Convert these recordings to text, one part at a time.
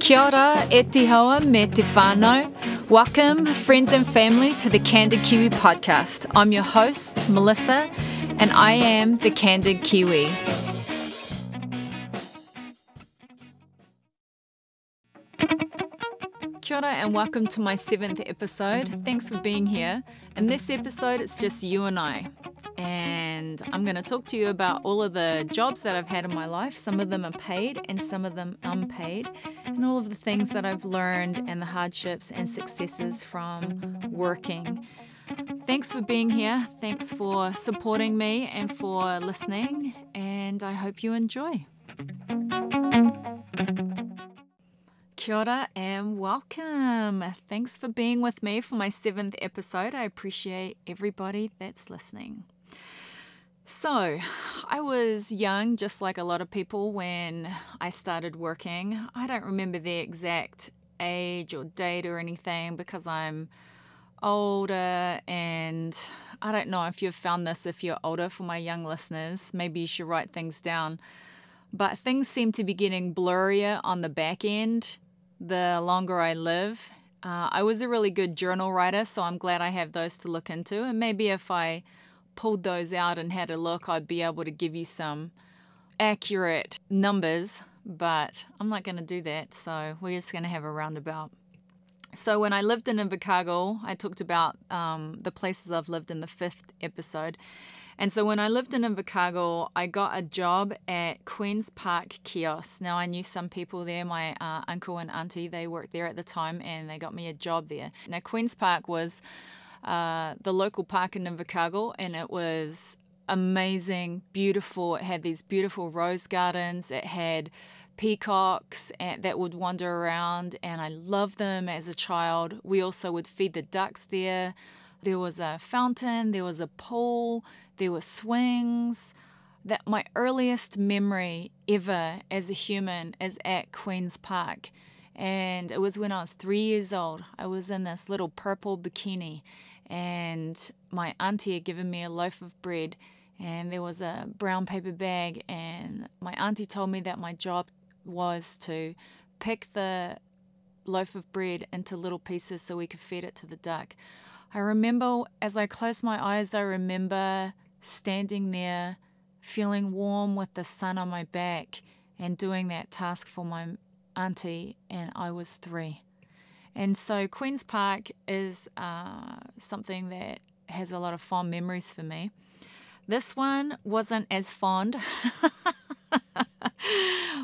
Kia ora, e te hoa me te whānau. Welcome, friends and family, to the Candid Kiwi podcast. I'm your host, Melissa, and I am the Candid Kiwi. Kia ora and welcome to my seventh episode. Thanks for being here. In this episode, it's just you and I. And I'm going to talk to you about all of the jobs that I've had in my life. Some of them are paid and some of them unpaid. And all of the things that I've learned and the hardships and successes from working. Thanks for being here. Thanks for supporting me and for listening. And I hope you enjoy. Kia ora and welcome. Thanks for being with me for my seventh episode. I appreciate everybody that's listening. So, I was young, just like a lot of people, when I started working. I don't remember the exact age or date or anything because I'm older and I don't know if you've found this if you're older for my young listeners. Maybe you should write things down. But things seem to be getting blurrier on the back end the longer I live. Uh, I was a really good journal writer, so I'm glad I have those to look into. And maybe if I pulled those out and had a look, I'd be able to give you some accurate numbers, but I'm not going to do that. So we're just going to have a roundabout. So when I lived in Invercargill, I talked about um, the places I've lived in the fifth episode. And so when I lived in Invercargill, I got a job at Queen's Park Kiosk. Now I knew some people there, my uh, uncle and auntie, they worked there at the time, and they got me a job there. Now Queen's Park was uh, the local park in Invercargill, and it was amazing, beautiful. It had these beautiful rose gardens. It had peacocks that would wander around, and I loved them as a child. We also would feed the ducks there. There was a fountain, there was a pool, there were swings. That my earliest memory ever as a human is at Queen's Park. And it was when I was three years old. I was in this little purple bikini, and my auntie had given me a loaf of bread, and there was a brown paper bag. And my auntie told me that my job was to pick the loaf of bread into little pieces so we could feed it to the duck. I remember as I closed my eyes, I remember standing there, feeling warm with the sun on my back, and doing that task for my auntie, and I was three. And so Queen's Park is uh, something that has a lot of fond memories for me. This one wasn't as fond.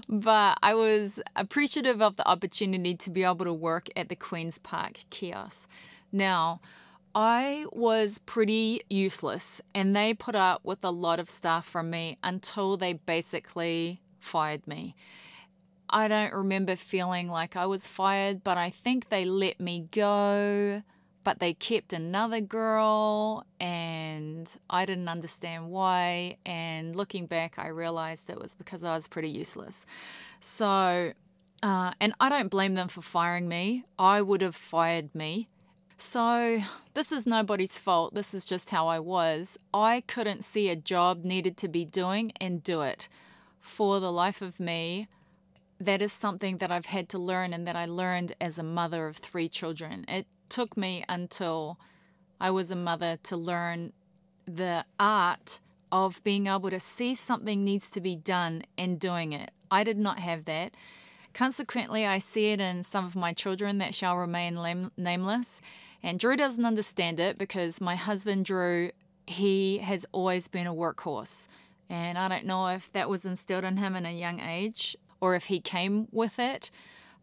but I was appreciative of the opportunity to be able to work at the Queen's Park kiosk. Now, I was pretty useless and they put up with a lot of stuff from me until they basically fired me. I don't remember feeling like I was fired, but I think they let me go, but they kept another girl and I didn't understand why. And looking back, I realized it was because I was pretty useless. So, uh, and I don't blame them for firing me. I would have fired me so, this is nobody's fault. This is just how I was. I couldn't see a job needed to be doing and do it. For the life of me, that is something that I've had to learn and that I learned as a mother of three children. It took me until I was a mother to learn the art of being able to see something needs to be done and doing it. I did not have that. Consequently, I see it in some of my children that shall remain nameless and Drew doesn't understand it because my husband, Drew, he has always been a workhorse. And I don't know if that was instilled in him in a young age or if he came with it,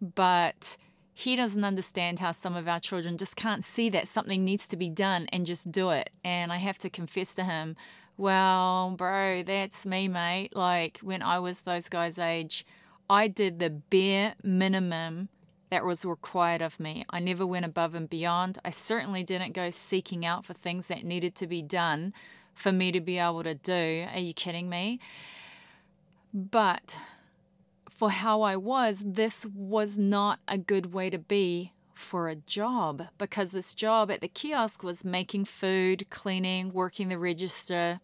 but he doesn't understand how some of our children just can't see that something needs to be done and just do it. And I have to confess to him, well, bro, that's me, mate. Like when I was those guys' age, I did the bare minimum that was required of me. I never went above and beyond. I certainly didn't go seeking out for things that needed to be done for me to be able to do. Are you kidding me? But for how I was, this was not a good way to be for a job because this job at the kiosk was making food, cleaning, working the register,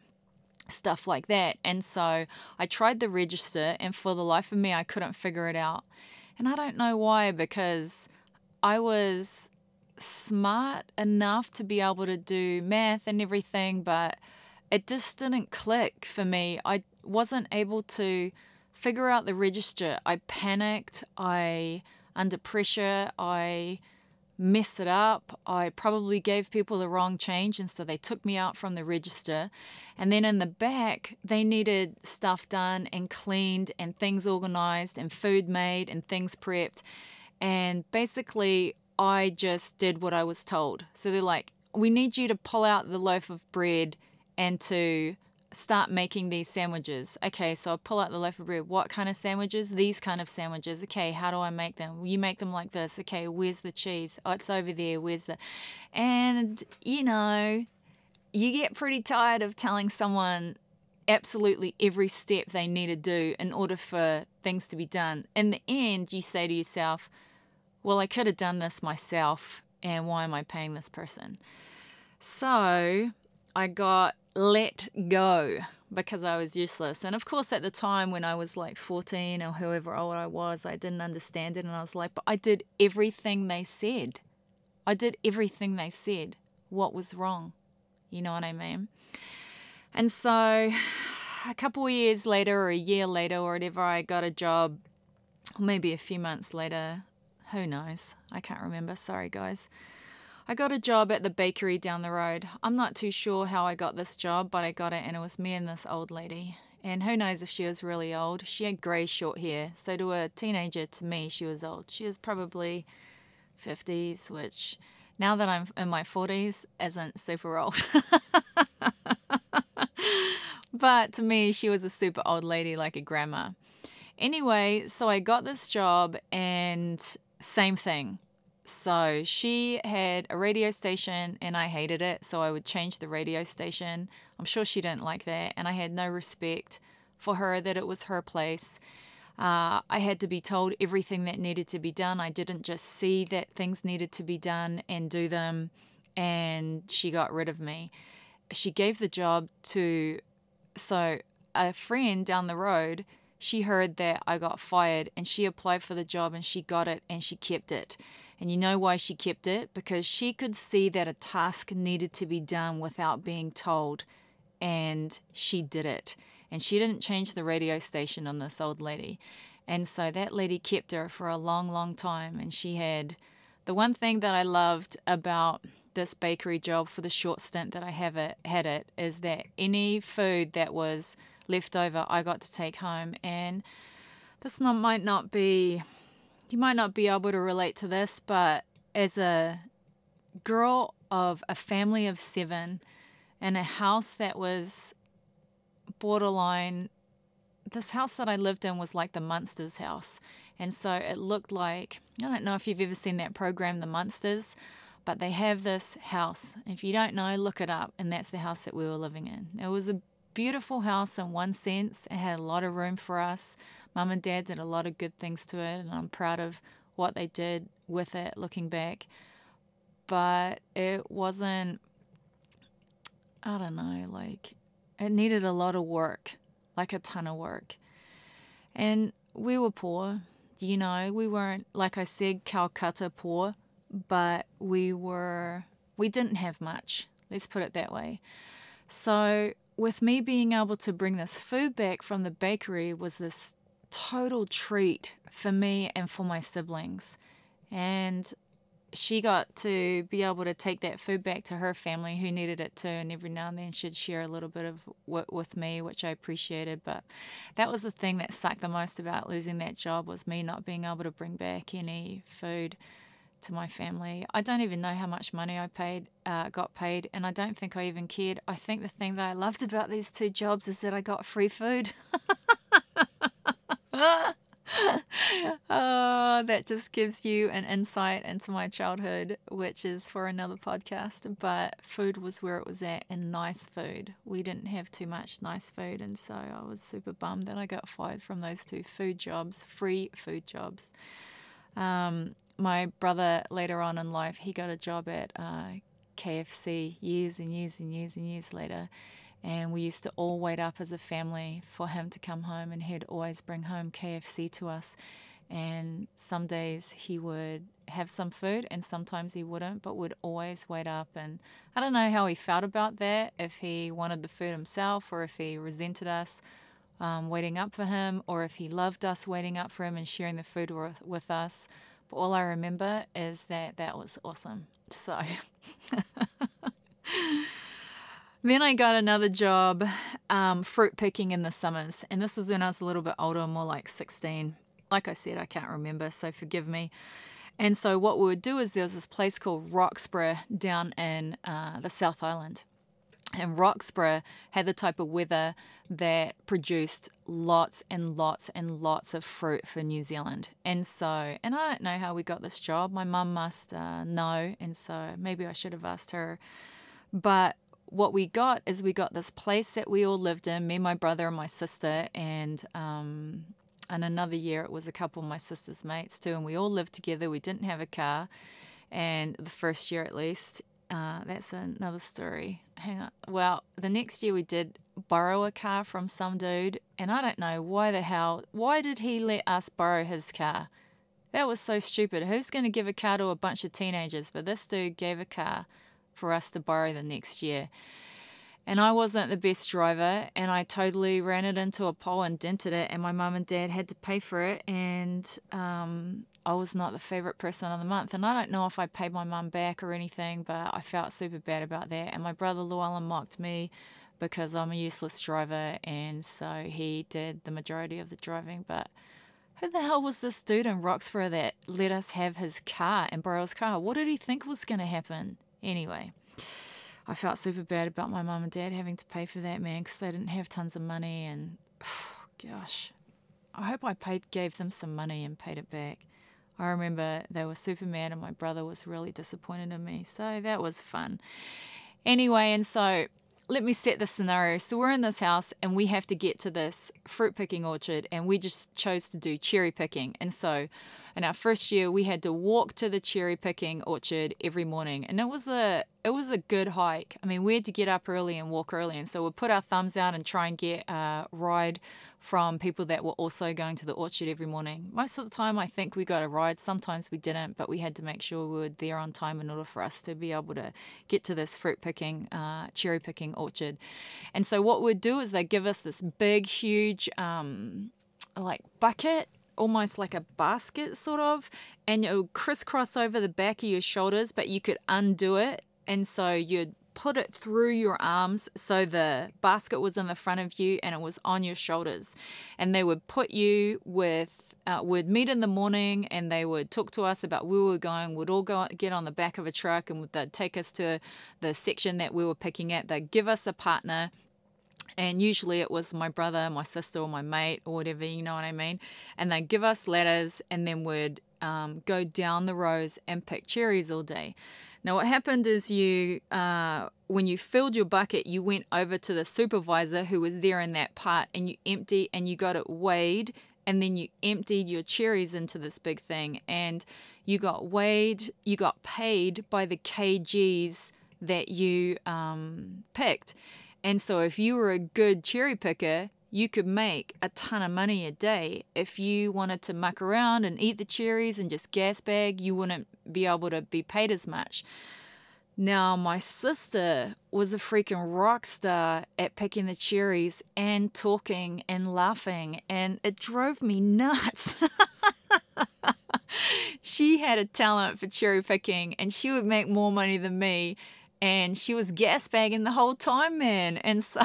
stuff like that. And so I tried the register, and for the life of me, I couldn't figure it out. And I don't know why, because I was smart enough to be able to do math and everything, but it just didn't click for me. I wasn't able to figure out the register. I panicked. I, under pressure, I messed it up. I probably gave people the wrong change, and so they took me out from the register. And then in the back, they needed stuff done and cleaned, and things organized, and food made, and things prepped. And basically, I just did what I was told. So they're like, we need you to pull out the loaf of bread and to start making these sandwiches. Okay, so I pull out the loaf of bread. What kind of sandwiches? These kind of sandwiches. Okay, how do I make them? You make them like this. Okay, where's the cheese? Oh, it's over there. Where's the. And, you know, you get pretty tired of telling someone absolutely every step they need to do in order for things to be done. In the end, you say to yourself, well, I could have done this myself, and why am I paying this person? So I got let go because I was useless. And of course, at the time when I was like 14 or however old I was, I didn't understand it. And I was like, but I did everything they said. I did everything they said. What was wrong? You know what I mean? And so a couple of years later, or a year later, or whatever, I got a job, maybe a few months later. Who knows? I can't remember. Sorry, guys. I got a job at the bakery down the road. I'm not too sure how I got this job, but I got it, and it was me and this old lady. And who knows if she was really old? She had grey short hair, so to a teenager, to me, she was old. She was probably 50s, which now that I'm in my 40s isn't super old. but to me, she was a super old lady, like a grandma. Anyway, so I got this job, and same thing so she had a radio station and I hated it. So I would change the radio station. I'm sure she didn't like that. And I had no respect for her that it was her place. Uh, I had to be told everything that needed to be done. I didn't just see that things needed to be done and do them. And she got rid of me. She gave the job to, so a friend down the road she heard that I got fired and she applied for the job and she got it and she kept it. And you know why she kept it? Because she could see that a task needed to be done without being told and she did it. And she didn't change the radio station on this old lady. And so that lady kept her for a long, long time. And she had the one thing that I loved about this bakery job for the short stint that I have it had it is that any food that was left over I got to take home. And this not, might not be, you might not be able to relate to this, but as a girl of a family of seven in a house that was borderline, this house that I lived in was like the Munsters house. And so it looked like, I don't know if you've ever seen that program, The Munsters, but they have this house. If you don't know, look it up. And that's the house that we were living in. It was a beautiful house in one sense. It had a lot of room for us. Mum and dad did a lot of good things to it, and I'm proud of what they did with it looking back. But it wasn't, I don't know, like it needed a lot of work, like a ton of work. And we were poor, you know, we weren't, like I said, Calcutta poor, but we were, we didn't have much. Let's put it that way. So with me being able to bring this food back from the bakery was this total treat for me and for my siblings. And she got to be able to take that food back to her family who needed it too and every now and then she'd share a little bit of what with me which i appreciated but that was the thing that sucked the most about losing that job was me not being able to bring back any food to my family. I don't even know how much money I paid, uh, got paid, and I don't think I even cared. I think the thing that I loved about these two jobs is that I got free food. oh, that just gives you an insight into my childhood, which is for another podcast. But food was where it was at, and nice food. We didn't have too much nice food, and so I was super bummed that I got fired from those two food jobs, free food jobs. Um, my brother later on in life, he got a job at uh, KFC years and years and years and years later. And we used to all wait up as a family for him to come home, and he'd always bring home KFC to us. And some days he would have some food and sometimes he wouldn't, but would always wait up. And I don't know how he felt about that, if he wanted the food himself or if he resented us um, waiting up for him or if he loved us waiting up for him and sharing the food with, with us. All I remember is that that was awesome. So. Then I got another job um, fruit picking in the summers. And this was when I was a little bit older, more like 16. Like I said, I can't remember, so forgive me. And so what we would do is there was this place called Roxburgh down in uh, the South Island. And Roxburgh had the type of weather that produced lots and lots and lots of fruit for New Zealand. And so, and I don't know how we got this job. My mum must uh, know. And so maybe I should have asked her. But what we got is we got this place that we all lived in, me, my brother, and my sister, and um, and another year it was a couple of my sister's mates too, and we all lived together. We didn't have a car, and the first year at least. Uh, that's another story. Hang on. Well, the next year we did borrow a car from some dude, and I don't know why the hell. Why did he let us borrow his car? That was so stupid. Who's going to give a car to a bunch of teenagers? But this dude gave a car for us to borrow the next year. And I wasn't the best driver, and I totally ran it into a pole and dented it, and my mum and dad had to pay for it, and um, I was not the favorite person of the month. And I don't know if I paid my mum back or anything, but I felt super bad about that. And my brother Llewellyn mocked me because I'm a useless driver, and so he did the majority of the driving. But who the hell was this dude in Roxburgh that let us have his car and borrow his car? What did he think was going to happen? Anyway, I felt super bad about my mum and dad having to pay for that, man, because they didn't have tons of money. And oh, gosh, I hope I paid, gave them some money and paid it back. I remember they were super mad, and my brother was really disappointed in me. So that was fun. Anyway, and so let me set the scenario. So we're in this house and we have to get to this fruit picking orchard and we just chose to do cherry picking. And so in our first year we had to walk to the cherry picking orchard every morning and it was a it was a good hike. I mean, we had to get up early and walk early and so we'd put our thumbs out and try and get a ride from people that were also going to the orchard every morning. Most of the time, I think we got a ride. Sometimes we didn't, but we had to make sure we were there on time in order for us to be able to get to this fruit picking, uh, cherry picking orchard. And so, what we'd do is they'd give us this big, huge, um, like bucket almost like a basket sort of and it would crisscross over the back of your shoulders but you could undo it and so you'd put it through your arms so the basket was in the front of you and it was on your shoulders. And they would put you with, uh, would meet in the morning and they would talk to us about where we were going. We'd all go get on the back of a truck and they'd take us to the section that we were picking at. They'd give us a partner and usually it was my brother, my sister, or my mate, or whatever, you know what I mean? And they'd give us letters and then we'd um, go down the rows and pick cherries all day. Now, what happened is you, uh, when you filled your bucket, you went over to the supervisor who was there in that part and you empty and you got it weighed and then you emptied your cherries into this big thing and you got weighed, you got paid by the kgs that you um, picked. And so if you were a good cherry picker, you could make a ton of money a day. If you wanted to muck around and eat the cherries and just gas bag, you wouldn't be able to be paid as much. Now, my sister was a freaking rock star at picking the cherries and talking and laughing, and it drove me nuts. she had a talent for cherry picking, and she would make more money than me and she was gas bagging the whole time, man. And so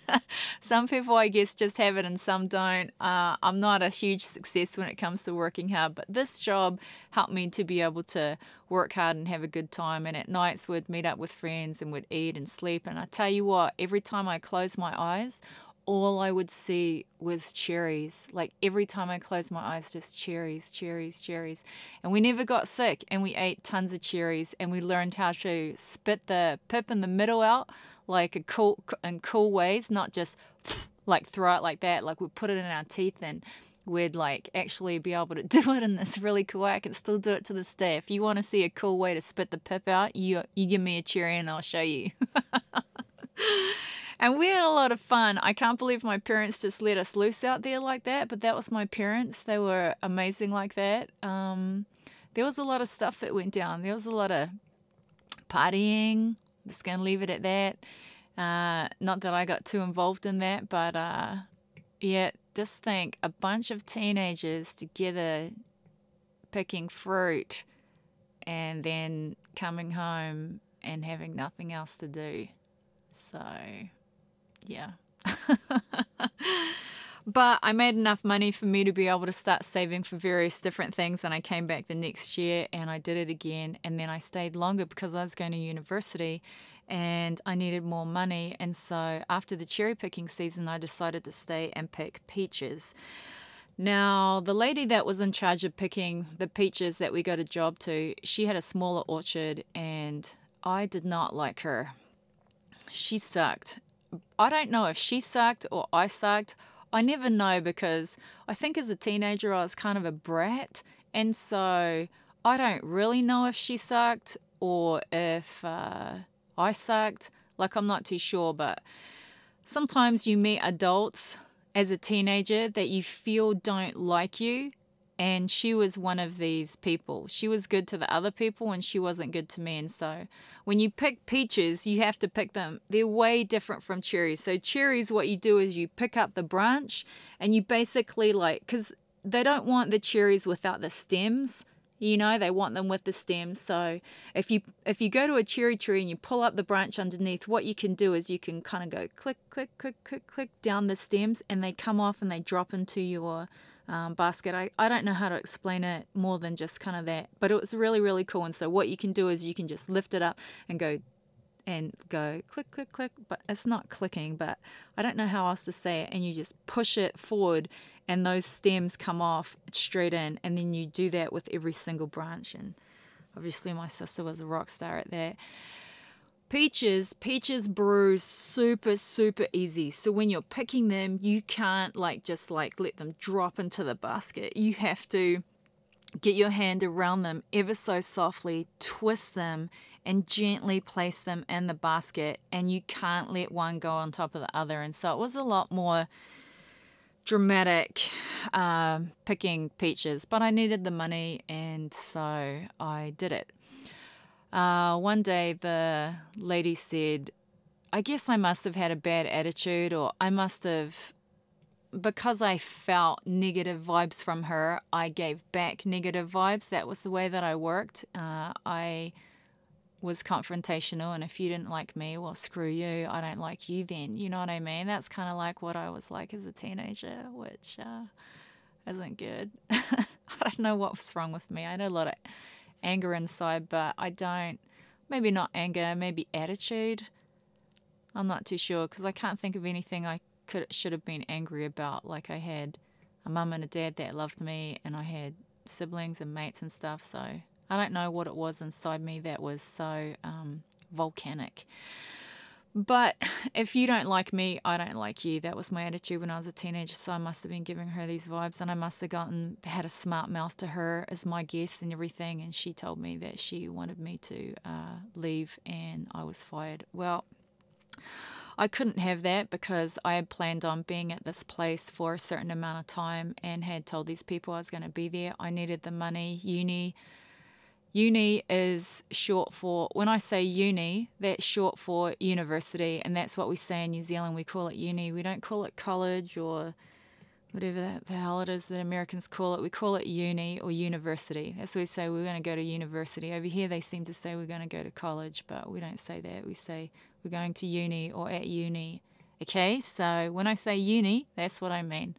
some people, I guess, just have it and some don't. Uh, I'm not a huge success when it comes to working hard, but this job helped me to be able to work hard and have a good time. And at nights, we'd meet up with friends and we'd eat and sleep. And I tell you what, every time I close my eyes, all I would see was cherries. Like every time I closed my eyes, just cherries, cherries, cherries. And we never got sick and we ate tons of cherries and we learned how to spit the pip in the middle out like a cool in cool ways, not just like throw it like that. Like we put it in our teeth and we'd like actually be able to do it in this really cool way. I can still do it to this day. If you want to see a cool way to spit the pip out, you you give me a cherry and I'll show you. and we had a lot of fun. I can't believe my parents just let us loose out there like that, but that was my parents. They were amazing like that. Um, there was a lot of stuff that went down. There was a lot of partying. I'm just going to leave it at that. Uh, not that I got too involved in that, but uh, yeah, just think a bunch of teenagers together picking fruit and then coming home and having nothing else to do. So, yeah. but I made enough money for me to be able to start saving for various different things. And I came back the next year and I did it again. And then I stayed longer because I was going to university and I needed more money. And so after the cherry picking season, I decided to stay and pick peaches. Now, the lady that was in charge of picking the peaches that we got a job to, she had a smaller orchard and I did not like her. She sucked. I don't know if she sucked or I sucked. I never know because I think as a teenager I was kind of a brat. And so I don't really know if she sucked or if uh, I sucked. Like, I'm not too sure, but sometimes you meet adults as a teenager that you feel don't like you. And she was one of these people. She was good to the other people and she wasn't good to me. And so when you pick peaches, you have to pick them. They're way different from cherries. So, cherries, what you do is you pick up the branch and you basically like, because they don't want the cherries without the stems you know they want them with the stems so if you if you go to a cherry tree and you pull up the branch underneath what you can do is you can kind of go click click click click click down the stems and they come off and they drop into your um, basket. I, I don't know how to explain it more than just kind of that but it was really really cool. And so what you can do is you can just lift it up and go and go click, click, click, but it's not clicking, but I don't know how else to say it. And you just push it forward and those stems come off straight in and then you do that with every single branch. And obviously my sister was a rock star at that peaches peaches brew super super easy. So when you're picking them you can't like just like let them drop into the basket. You have to get your hand around them ever so softly twist them and gently place them in the basket and you can't let one go on top of the other. And so it was a lot more dramatic uh, picking peaches, but I needed the money, and so I did it. Uh, one day, the lady said, I guess I must have had a bad attitude, or I must have, because I felt negative vibes from her, I gave back negative vibes. That was the way that I worked. Uh, I was confrontational and if you didn't like me well screw you. I don't like you then. You know what i mean? That's kind of like what i was like as a teenager which uh, isn't good. I don't know what was wrong with me. I had a lot of anger inside but i don't maybe not anger maybe attitude i'm not too sure because i can't think of anything i could should have been angry about like i had a mum and a dad that loved me and i had siblings and mates and stuff so I don't know what it was inside me that was so um, volcanic. But if you don't like me, I don't like you. That was my attitude when I was a teenager. So I must have been giving her these vibes, and I must have gotten had a smart mouth to her as my guest and everything. And she told me that she wanted me to uh, leave, and I was fired. Well, I couldn't have that because I had planned on being at this place for a certain amount of time and had told these people I was going to be there. I needed the money. Uni Uni is short for, when I say uni, that's short for university, and that's what we say in New Zealand. We call it uni. We don't call it college or whatever the hell it is that Americans call it. We call it uni or university. That's what we say we're going to go to university. Over here, they seem to say we're going to go to college, but we don't say that. We say we're going to uni or at uni. Okay, so when I say uni, that's what I mean.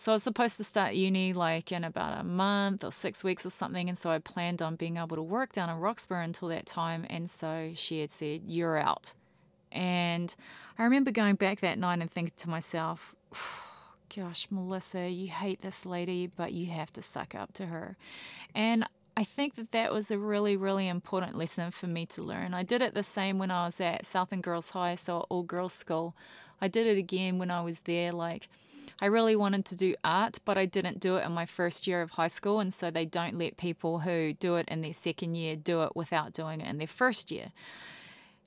So I was supposed to start uni like in about a month or six weeks or something. And so I planned on being able to work down in Roxburgh until that time. And so she had said, You're out. And I remember going back that night and thinking to myself, Gosh, Melissa, you hate this lady, but you have to suck up to her. And I think that that was a really, really important lesson for me to learn. I did it the same when I was at Southland Girls High, so all girls school. I did it again when I was there. Like, I really wanted to do art, but I didn't do it in my first year of high school. And so they don't let people who do it in their second year do it without doing it in their first year.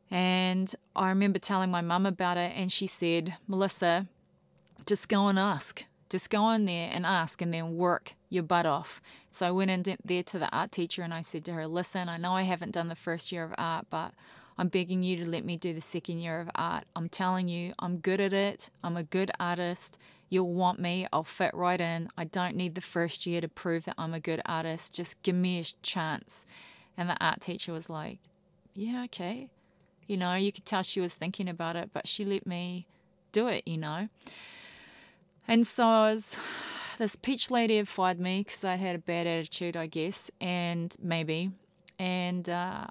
And I remember telling my mum about it, and she said, Melissa, just go and ask. Just go in there and ask, and then work your butt off. So I went in there to the art teacher and I said to her, Listen, I know I haven't done the first year of art, but I'm begging you to let me do the second year of art. I'm telling you, I'm good at it. I'm a good artist. You'll want me. I'll fit right in. I don't need the first year to prove that I'm a good artist. Just give me a chance. And the art teacher was like, Yeah, okay. You know, you could tell she was thinking about it, but she let me do it, you know. And so I was, this peach lady had fired me because I had a bad attitude, I guess, and maybe. And uh,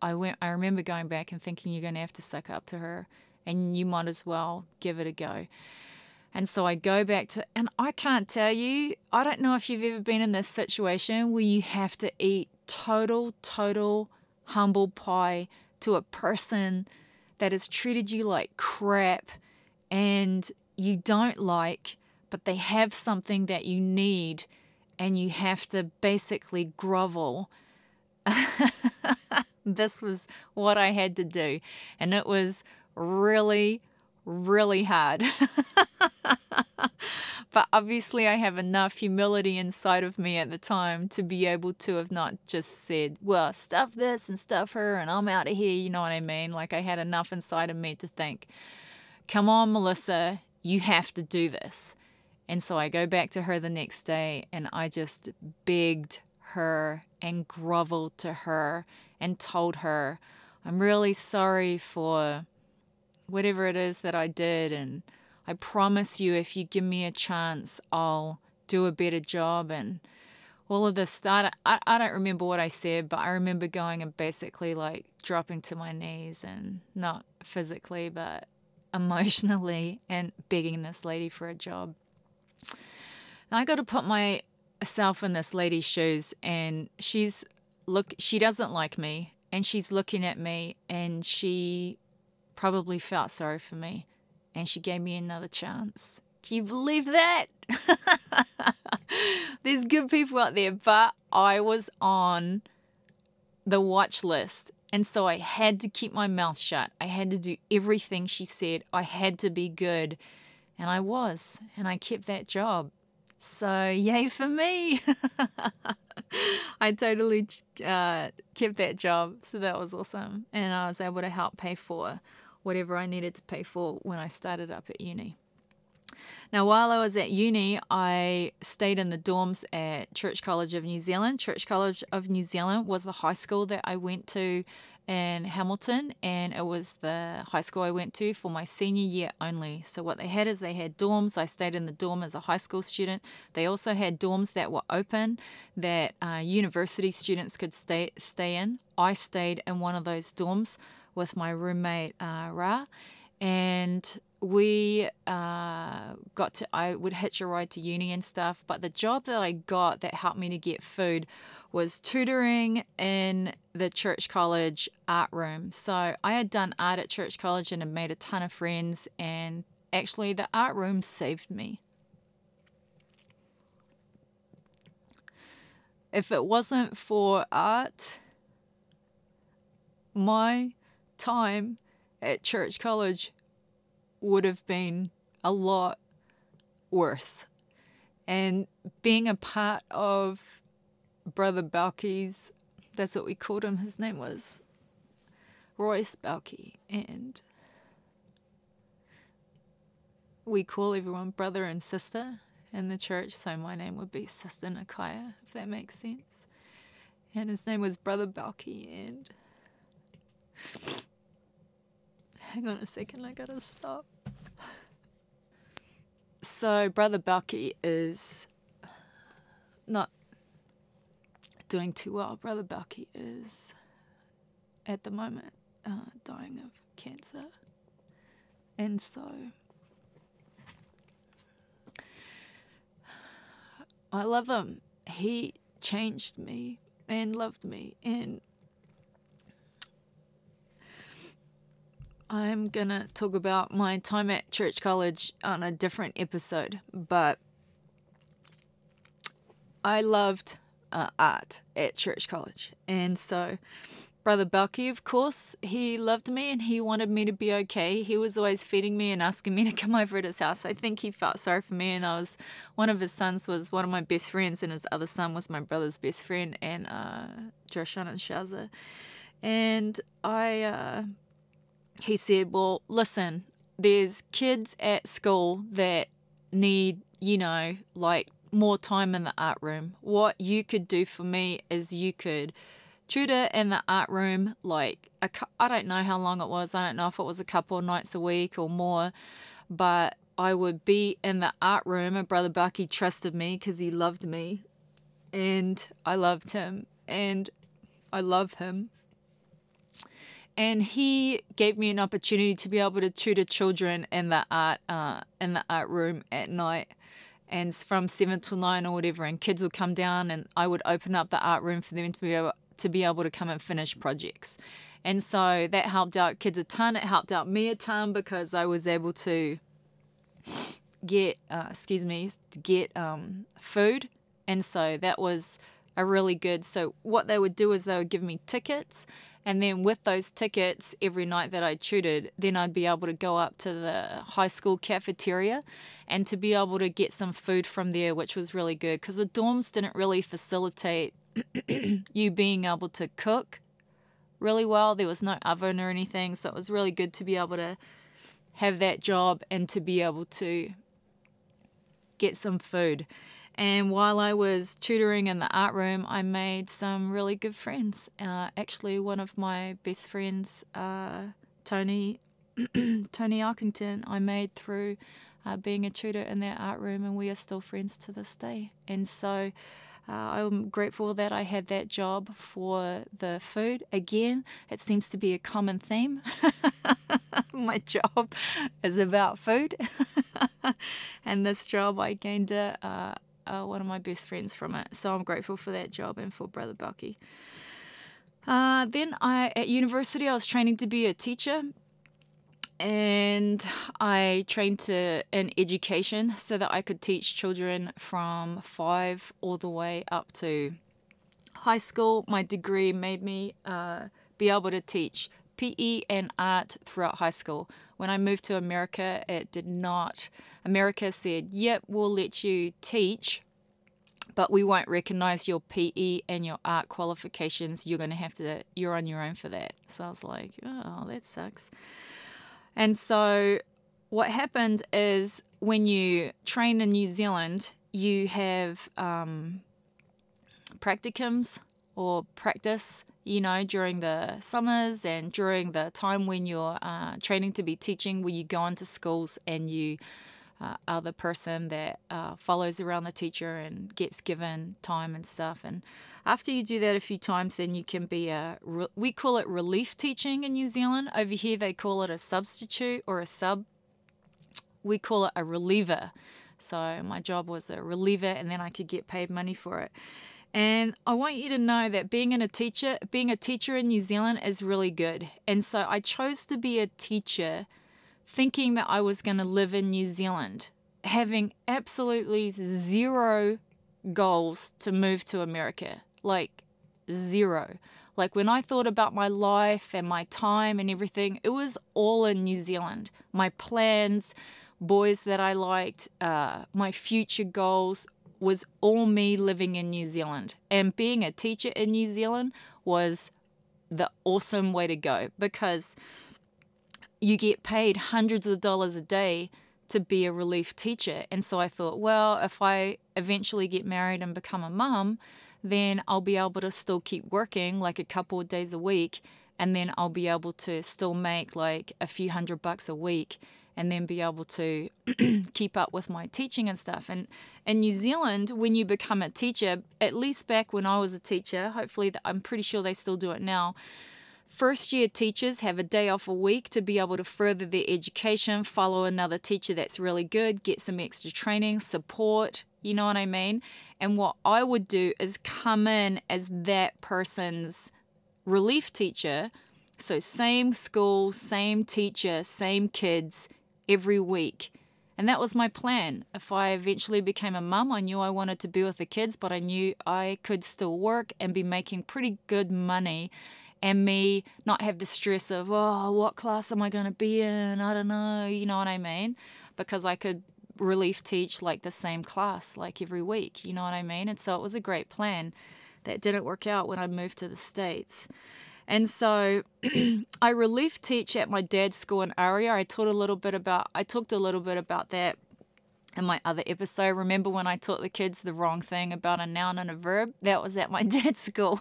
I went. I remember going back and thinking, you're going to have to suck up to her, and you might as well give it a go. And so I go back to, and I can't tell you, I don't know if you've ever been in this situation where you have to eat total, total humble pie to a person that has treated you like crap and you don't like, but they have something that you need and you have to basically grovel. this was what I had to do. And it was really, really hard. but obviously, I have enough humility inside of me at the time to be able to have not just said, well, stuff this and stuff her, and I'm out of here. You know what I mean? Like, I had enough inside of me to think, come on, Melissa, you have to do this. And so I go back to her the next day and I just begged her and groveled to her and told her, I'm really sorry for whatever it is that I did. And I promise you, if you give me a chance, I'll do a better job. And all of this started. I, I don't remember what I said, but I remember going and basically like dropping to my knees and not physically, but emotionally and begging this lady for a job. Now I got to put myself in this lady's shoes, and she's look. She doesn't like me, and she's looking at me, and she probably felt sorry for me, and she gave me another chance. Can you believe that? There's good people out there, but I was on the watch list and so I had to keep my mouth shut. I had to do everything she said. I had to be good. And I was. And I kept that job. So, yay for me. I totally uh, kept that job. So, that was awesome. And I was able to help pay for whatever I needed to pay for when I started up at uni. Now, while I was at uni, I stayed in the dorms at Church College of New Zealand. Church College of New Zealand was the high school that I went to in Hamilton, and it was the high school I went to for my senior year only. So, what they had is they had dorms. I stayed in the dorm as a high school student. They also had dorms that were open that uh, university students could stay, stay in. I stayed in one of those dorms with my roommate, uh, Ra, and we uh, got to i would hitch a ride to uni and stuff but the job that i got that helped me to get food was tutoring in the church college art room. So i had done art at church college and had made a ton of friends and actually the art room saved me. If it wasn't for art my time at church college would have been a lot worse. And being a part of Brother Balky's, that's what we called him, his name was Royce Balky. And we call everyone brother and sister in the church, so my name would be Sister Nakaya, if that makes sense. And his name was Brother Balky, and Hang on a second, I gotta stop. So, Brother Bucky is not doing too well. Brother Bucky is at the moment uh, dying of cancer. And so, I love him. He changed me and loved me and I'm going to talk about my time at church college on a different episode, but I loved uh, art at church college. And so brother Bucky, of course, he loved me and he wanted me to be okay. He was always feeding me and asking me to come over at his house. I think he felt sorry for me, and I was one of his sons was one of my best friends, and his other son was my brother's best friend, and uh, Joshan and Shaza. And I, uh, he said, "Well, listen, there's kids at school that need, you know, like more time in the art room. What you could do for me is you could." tutor in the art room like I don't know how long it was. I don't know if it was a couple of nights a week or more, but I would be in the art room and Brother Bucky trusted me because he loved me and I loved him and I love him. And he gave me an opportunity to be able to tutor children in the art uh, in the art room at night and from seven till nine or whatever, and kids would come down, and I would open up the art room for them to be able to be able to come and finish projects. And so that helped out kids a ton. It helped out me a ton because I was able to get, uh, excuse me, get um, food. And so that was a really good. So what they would do is they would give me tickets. And then with those tickets, every night that I tutored, then I'd be able to go up to the high school cafeteria and to be able to get some food from there, which was really good because the dorms didn't really facilitate you being able to cook really well. There was no oven or anything, so it was really good to be able to have that job and to be able to get some food. And while I was tutoring in the art room, I made some really good friends. Uh, actually, one of my best friends, uh, Tony, Tony Arkington, I made through uh, being a tutor in that art room, and we are still friends to this day. And so, uh, I'm grateful that I had that job for the food. Again, it seems to be a common theme. My job is about food. and this job, I gained a, uh, one of my best friends from it. So I'm grateful for that job and for Brother Bucky. Uh, then I at university I was training to be a teacher and I trained to in education so that I could teach children from five all the way up to high school. My degree made me uh, be able to teach PE and art throughout high school. When I moved to America, it did not. America said, "Yep, we'll let you teach." But we won't recognize your PE and your art qualifications. You're going to have to, you're on your own for that. So I was like, oh, that sucks. And so what happened is when you train in New Zealand, you have um, practicums or practice, you know, during the summers and during the time when you're uh, training to be teaching, where you go into schools and you uh, are the person that uh, follows around the teacher and gets given time and stuff. And after you do that a few times, then you can be a, we call it relief teaching in New Zealand. Over here, they call it a substitute or a sub. We call it a reliever. So my job was a reliever, and then I could get paid money for it. And I want you to know that being in a teacher, being a teacher in New Zealand is really good. And so I chose to be a teacher thinking that I was going to live in New Zealand, having absolutely zero goals to move to America. Like, zero. Like, when I thought about my life and my time and everything, it was all in New Zealand. My plans, boys that I liked, uh, my future goals was all me living in New Zealand. And being a teacher in New Zealand was the awesome way to go because you get paid hundreds of dollars a day to be a relief teacher. And so I thought, well, if I eventually get married and become a mum, then I'll be able to still keep working like a couple of days a week. And then I'll be able to still make like a few hundred bucks a week and then be able to keep up with my teaching and stuff. And in New Zealand, when you become a teacher, at least back when I was a teacher, hopefully, I'm pretty sure they still do it now First year teachers have a day off a week to be able to further their education, follow another teacher that's really good, get some extra training, support, you know what I mean? And what I would do is come in as that person's relief teacher. So, same school, same teacher, same kids every week. And that was my plan. If I eventually became a mum, I knew I wanted to be with the kids, but I knew I could still work and be making pretty good money and me not have the stress of, oh, what class am I going to be in? I don't know. You know what I mean? Because I could relief teach like the same class like every week. You know what I mean? And so it was a great plan that didn't work out when I moved to the States. And so I relief teach at my dad's school in Aria. I taught a little bit about I talked a little bit about that in my other episode. Remember when I taught the kids the wrong thing about a noun and a verb? That was at my dad's school.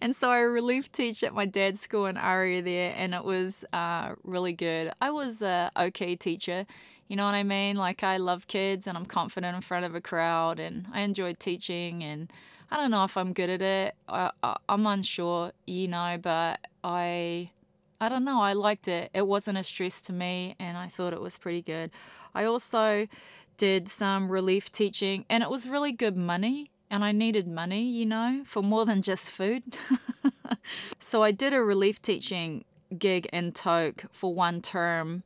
and so I relief teach at my dad's school in Aria there, and it was uh, really good. I was a okay teacher. You know what I mean? Like I love kids and I'm confident in front of a crowd and I enjoyed teaching and I don't know if I'm good at it. I, I, I'm unsure, you know, but I I don't know. I liked it. It wasn't a stress to me and I thought it was pretty good. I also did some relief teaching and it was really good money and I needed money, you know, for more than just food. so I did a relief teaching gig in Tok for one term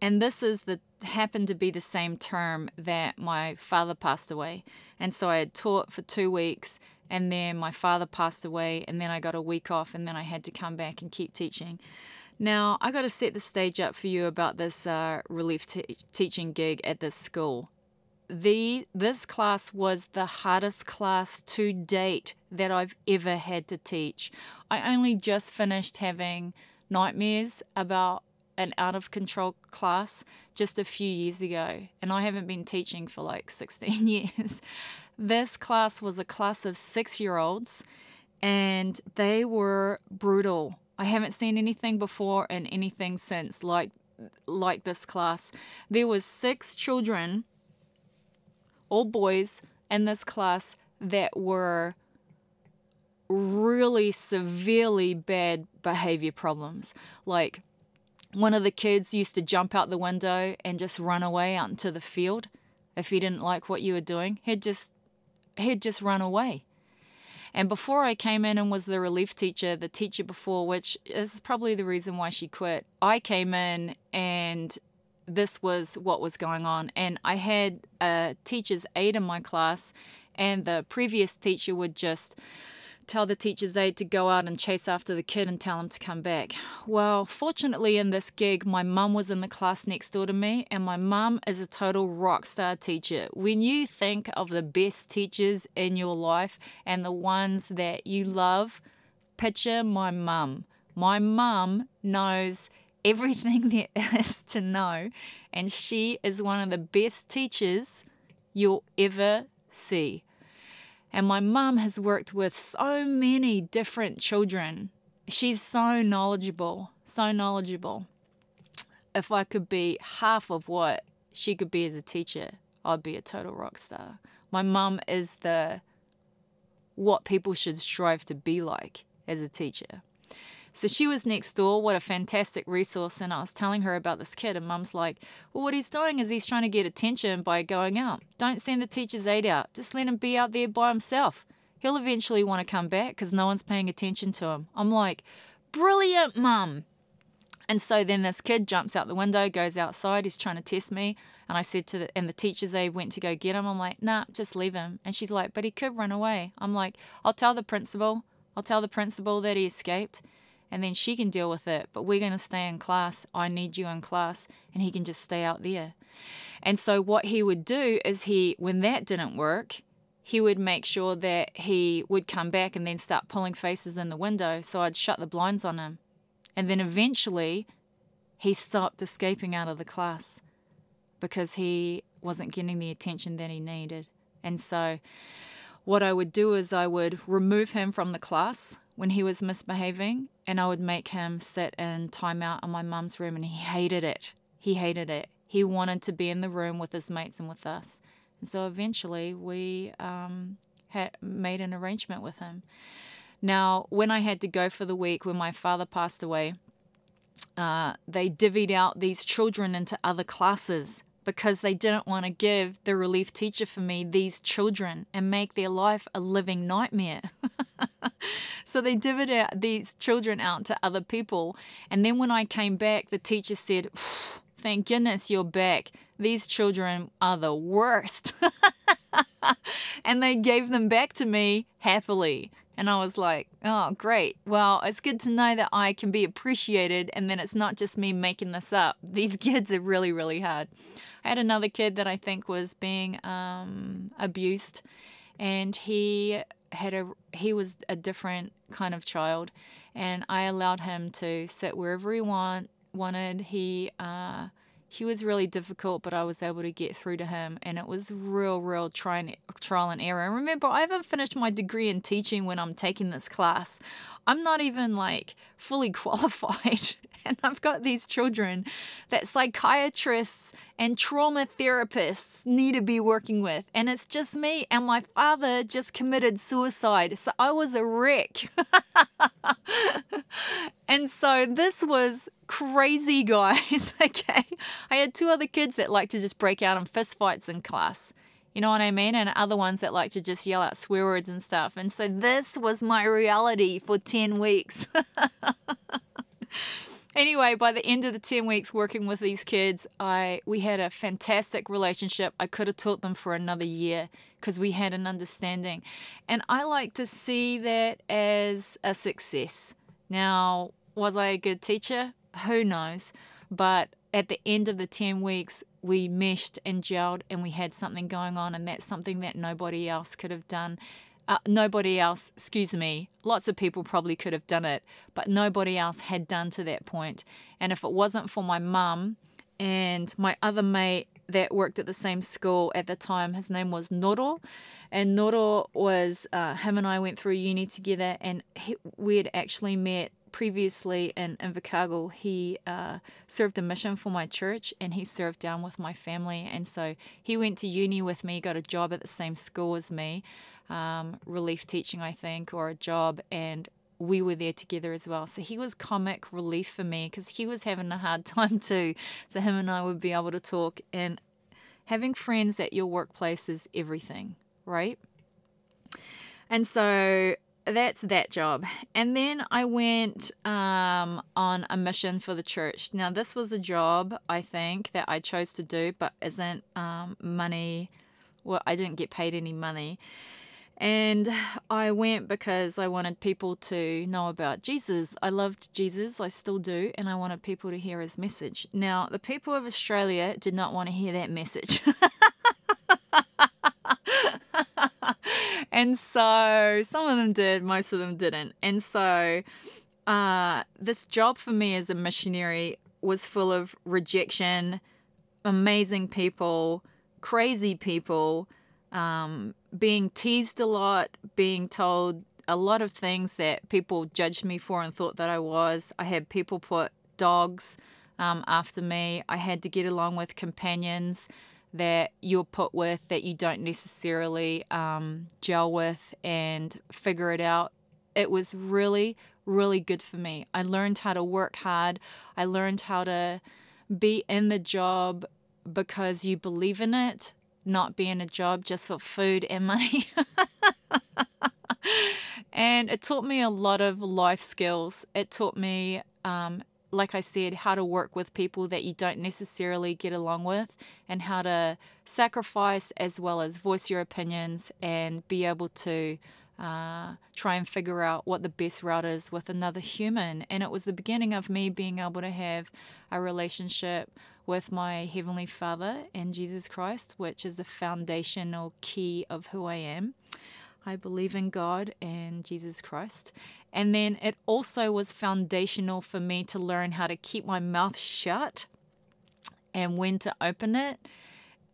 and this is the happened to be the same term that my father passed away. And so I had taught for two weeks, and then my father passed away, and then I got a week off, and then I had to come back and keep teaching. Now, I got to set the stage up for you about this uh, relief teaching gig at this school. The this class was the hardest class to date that I've ever had to teach. I only just finished having nightmares about an out of control class just a few years ago, and I haven't been teaching for like 16 years. This class was a class of six year olds, and they were brutal. I haven't seen anything before and anything since like like this class. There was six children, all boys, in this class that were really severely bad behavior problems. Like one of the kids used to jump out the window and just run away out into the field if he didn't like what you were doing. He'd just he'd just run away. And before I came in and was the relief teacher, the teacher before, which is probably the reason why she quit, I came in and this was what was going on. And I had a teacher's aide in my class, and the previous teacher would just tell the teacher's aide to go out and chase after the kid and tell him to come back. Well, fortunately, in this gig, my mum was in the class next door to me, and my mum is a total rock star teacher. When you think of the best teachers in your life and the ones that you love, picture my mum. My mum knows everything there is to know, and she is one of the best teachers you'll ever see. And my mum has worked with so many different children. She's so knowledgeable, so knowledgeable. If I could be half of what she could be as a teacher, I'd be a total rock star. My mum is the what people should strive to be like as a teacher. So she was next door. What a fantastic resource. And I was telling her about this kid, and mum's like, Well, what he's doing is he's trying to get attention by going out. Don't send the teacher's aide out. Just let him be out there by himself. He'll eventually want to come back because no one's paying attention to him. I'm like, Brilliant, mum. And so then this kid jumps out the window, goes outside. He's trying to test me. And I said to the, and the teacher's aide went to go get him. I'm like, nah, just leave him. And she's like, but he could run away. I'm like, I'll tell the principal. I'll tell the principal that he escaped and then she can deal with it. But we're going to stay in class. I need you in class. And he can just stay out there. And so, what he would do is he, when that didn't work, he would make sure that he would come back and then start pulling faces in the window. So I'd shut the blinds on him. And then eventually, he stopped escaping out of the class because he wasn't getting the attention that he needed. And so, what I would do is I would remove him from the class when he was misbehaving and I would make him sit in timeout in my mum's room and he hated it. He hated it. He wanted to be in the room with his mates and with us. And so eventually we um, had made an arrangement with him. Now, when I had to go for the week when my father passed away, uh, they divvied out these children into other classes because they didn't want to give the relief teacher for me these children and make their life a living nightmare. so they divvied out these children out to other people. And then when I came back, the teacher said, Thank goodness you're back. These children are the worst. and they gave them back to me happily. And I was like, oh, great. Well, it's good to know that I can be appreciated and then it's not just me making this up. These kids are really, really hard. I had another kid that I think was being um, abused and he had a he was a different kind of child and I allowed him to sit wherever he want wanted. He uh, he was really difficult, but I was able to get through to him, and it was real, real try and, trial and error. And remember, I haven't finished my degree in teaching when I'm taking this class. I'm not even like fully qualified, and I've got these children that psychiatrists and trauma therapists need to be working with, and it's just me. And my father just committed suicide, so I was a wreck. and so this was crazy, guys. okay. I had two other kids that like to just break out in fistfights in class. You know what I mean? And other ones that like to just yell out swear words and stuff. And so this was my reality for 10 weeks. Anyway, by the end of the 10 weeks working with these kids, I we had a fantastic relationship. I could have taught them for another year because we had an understanding. And I like to see that as a success. Now, was I a good teacher? Who knows? But at the end of the 10 weeks, we meshed and gelled and we had something going on, and that's something that nobody else could have done. Uh, nobody else, excuse me, lots of people probably could have done it, but nobody else had done to that point. And if it wasn't for my mum and my other mate that worked at the same school at the time, his name was Noro. And Noro was, uh, him and I went through uni together, and he, we had actually met previously in Invercargill, he uh, served a mission for my church and he served down with my family. And so he went to uni with me, got a job at the same school as me, um, relief teaching, I think, or a job. And we were there together as well. So he was comic relief for me because he was having a hard time too. So him and I would be able to talk. And having friends at your workplace is everything, right? And so that's that job. And then I went um, on a mission for the church. Now, this was a job, I think, that I chose to do, but isn't um, money. Well, I didn't get paid any money. And I went because I wanted people to know about Jesus. I loved Jesus, I still do, and I wanted people to hear his message. Now, the people of Australia did not want to hear that message. and so some of them did, most of them didn't. And so uh, this job for me as a missionary was full of rejection, amazing people, crazy people, um, being teased a lot, being told a lot of things that people judged me for and thought that I was. I had people put dogs um, after me. I had to get along with companions that you're put with that you don't necessarily um, gel with and figure it out. It was really, really good for me. I learned how to work hard. I learned how to be in the job because you believe in it, not be in a job just for food and money. and it taught me a lot of life skills. It taught me um, like I said, how to work with people that you don't necessarily get along with, and how to sacrifice as well as voice your opinions and be able to uh, try and figure out what the best route is with another human. And it was the beginning of me being able to have a relationship with my Heavenly Father and Jesus Christ, which is the foundational key of who I am. I believe in God and Jesus Christ. And then it also was foundational for me to learn how to keep my mouth shut and when to open it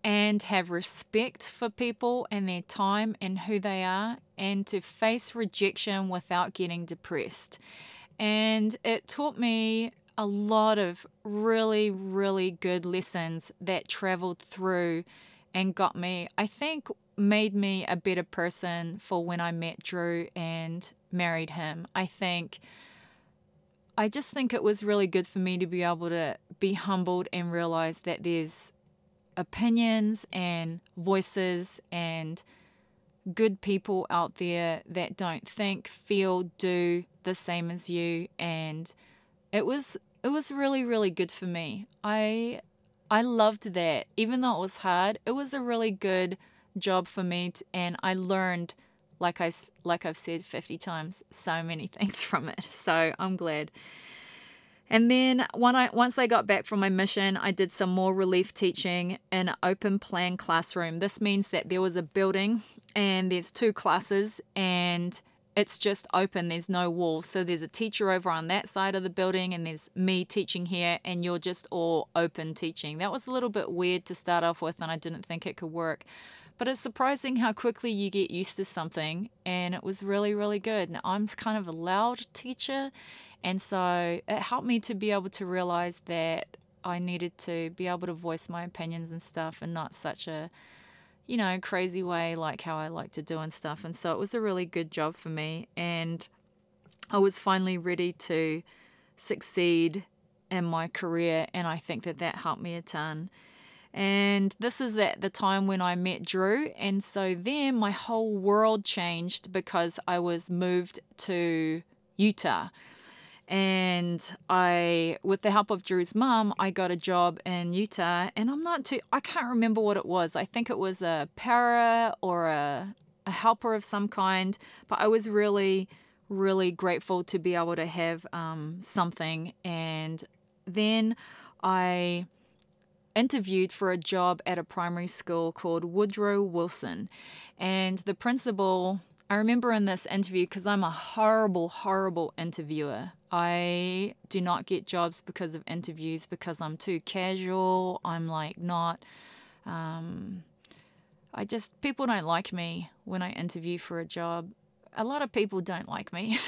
and have respect for people and their time and who they are and to face rejection without getting depressed. And it taught me a lot of really, really good lessons that traveled through and got me, I think, made me a better person for when I met Drew and married him. I think I just think it was really good for me to be able to be humbled and realize that there's opinions and voices and good people out there that don't think, feel, do the same as you and it was it was really really good for me. I I loved that. Even though it was hard, it was a really good job for me, to, and I learned like I like I've said 50 times, so many things from it. So I'm glad. And then when I once I got back from my mission, I did some more relief teaching in an open plan classroom. This means that there was a building and there's two classes and it's just open, there's no wall. So there's a teacher over on that side of the building, and there's me teaching here, and you're just all open teaching. That was a little bit weird to start off with, and I didn't think it could work. But it's surprising how quickly you get used to something, and it was really, really good. Now, I'm kind of a loud teacher, and so it helped me to be able to realize that I needed to be able to voice my opinions and stuff, and not such a you know, crazy way like how I like to do and stuff. And so it was a really good job for me. And I was finally ready to succeed in my career. And I think that that helped me a ton. And this is at the time when I met Drew. And so then my whole world changed because I was moved to Utah and I, with the help of Drew's mom, I got a job in Utah, and I'm not too, I can't remember what it was. I think it was a para or a, a helper of some kind, but I was really, really grateful to be able to have um, something. And then I interviewed for a job at a primary school called Woodrow Wilson, and the principal I remember in this interview, because I'm a horrible, horrible interviewer. I do not get jobs because of interviews because I'm too casual. I'm like not. Um, I just, people don't like me when I interview for a job. A lot of people don't like me.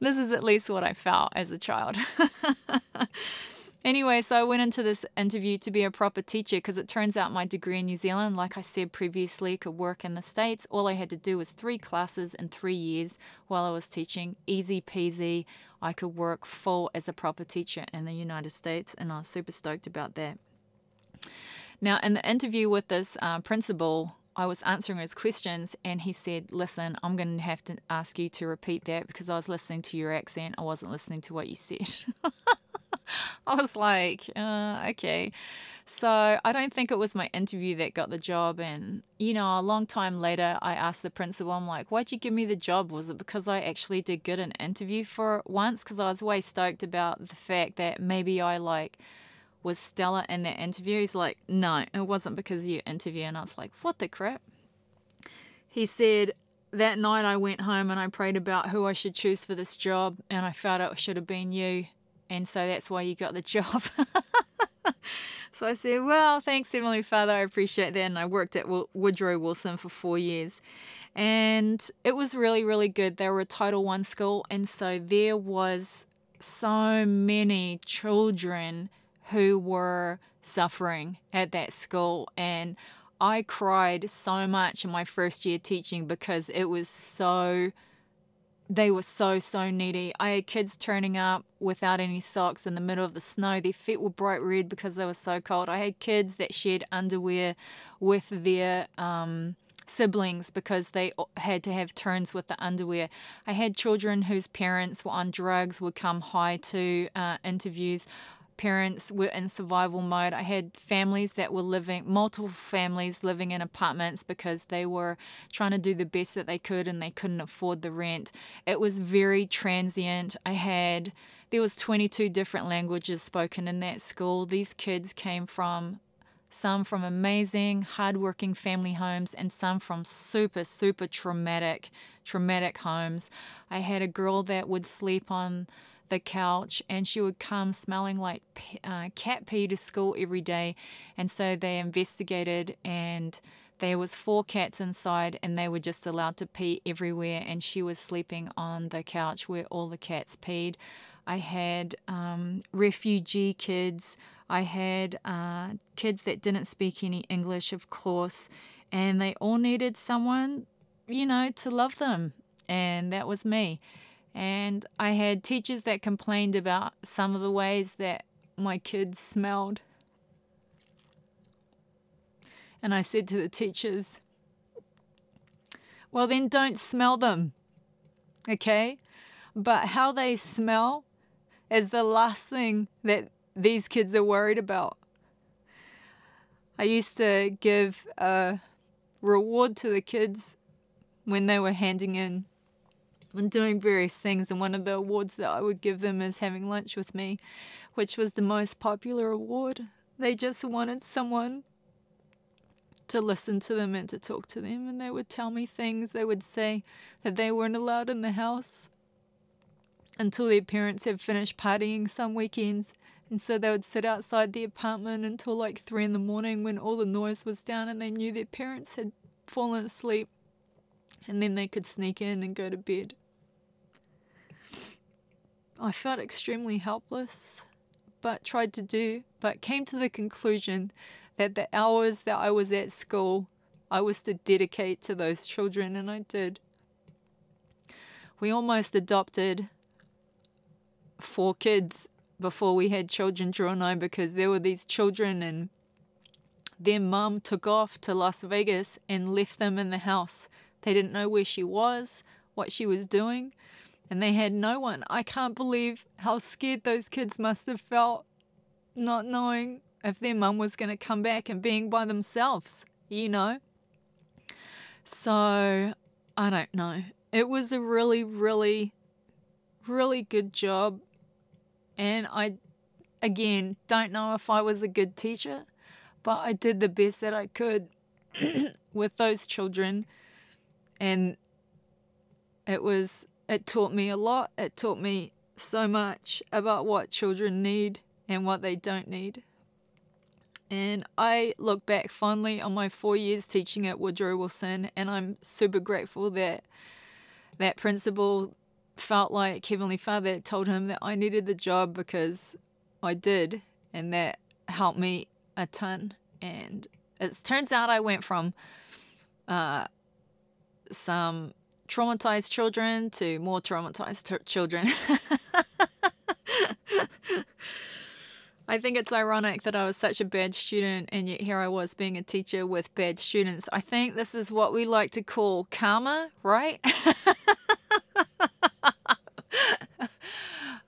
this is at least what I felt as a child. Anyway, so I went into this interview to be a proper teacher because it turns out my degree in New Zealand, like I said previously, could work in the States. All I had to do was three classes in three years while I was teaching. Easy peasy. I could work full as a proper teacher in the United States, and I was super stoked about that. Now, in the interview with this uh, principal, I was answering his questions, and he said, Listen, I'm going to have to ask you to repeat that because I was listening to your accent. I wasn't listening to what you said. I was like, uh, okay. So I don't think it was my interview that got the job. And, you know, a long time later, I asked the principal, I'm like, why'd you give me the job? Was it because I actually did good in interview for once? Because I was way stoked about the fact that maybe I like was stellar in that interview. He's like, no, it wasn't because you interview. And I was like, what the crap? He said, that night I went home and I prayed about who I should choose for this job, and I felt it should have been you and so that's why you got the job. so I said, Well, thanks, Heavenly Father. I appreciate that. And I worked at Woodrow Wilson for four years. And it was really, really good. They were a Title One school. And so there was so many children who were suffering at that school. And I cried so much in my first year teaching because it was so they were so so needy. I had kids turning up without any socks in the middle of the snow. Their feet were bright red because they were so cold. I had kids that shared underwear with their um, siblings because they had to have turns with the underwear. I had children whose parents were on drugs would come high to uh, interviews parents were in survival mode. I had families that were living, multiple families living in apartments because they were trying to do the best that they could and they couldn't afford the rent. It was very transient. I had, there was 22 different languages spoken in that school. These kids came from some from amazing, hardworking family homes, and some from super, super traumatic, traumatic homes. I had a girl that would sleep on the couch and she would come smelling like uh, cat pee to school every day. And so they investigated and there was four cats inside and they were just allowed to pee everywhere and she was sleeping on the couch where all the cats peed. I had um, refugee kids. I had uh, kids that didn't speak any english of course and they all needed someone you know to love them and that was me and I had teachers that complained about some of the ways that my kids smelled. And I said to the teachers, well, then don't smell them, okay? But how they smell is the last thing that these kids are worried about. I used to give a reward to the kids when they were handing in and doing various things. And one of the awards that I would give them is having lunch with me, which was the most popular award. They just wanted someone to listen to them and to talk to them. And they would tell me things. They would say that they weren't allowed in the house until their parents had finished partying some weekends. And so they would sit outside the apartment until like three in the morning when all the noise was down and they knew their parents had fallen asleep. And then they could sneak in and go to bed. I felt extremely helpless, but tried to do, but came to the conclusion that the hours that I was at school, I was to dedicate to those children, and I did. We almost adopted four kids before we had children, Drew and I, because there were these children, and their mum took off to Las Vegas and left them in the house. They didn't know where she was, what she was doing, and they had no one. I can't believe how scared those kids must have felt, not knowing if their mum was going to come back and being by themselves, you know? So, I don't know. It was a really, really, really good job. And I, again, don't know if I was a good teacher, but I did the best that I could with those children. And it was, it taught me a lot. It taught me so much about what children need and what they don't need. And I look back fondly on my four years teaching at Woodrow Wilson, and I'm super grateful that that principal felt like Heavenly Father told him that I needed the job because I did, and that helped me a ton. And it turns out I went from uh, some traumatized children to more traumatized children. I think it's ironic that I was such a bad student and yet here I was being a teacher with bad students. I think this is what we like to call karma, right?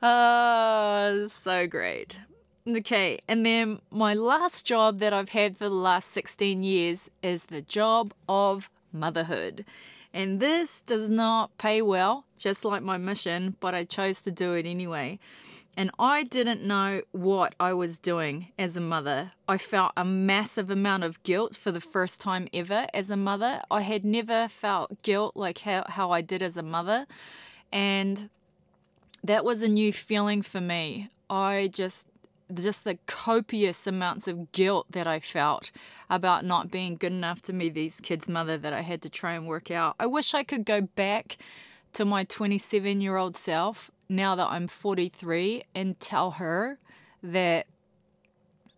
oh, so great. Okay, and then my last job that I've had for the last 16 years is the job of motherhood. And this does not pay well, just like my mission, but I chose to do it anyway and I didn't know what I was doing as a mother. I felt a massive amount of guilt for the first time ever as a mother. I had never felt guilt like how, how I did as a mother. And that was a new feeling for me. I just just the copious amounts of guilt that I felt about not being good enough to be these kids' mother that I had to try and work out. I wish I could go back to my 27 year old self now that I'm 43 and tell her that,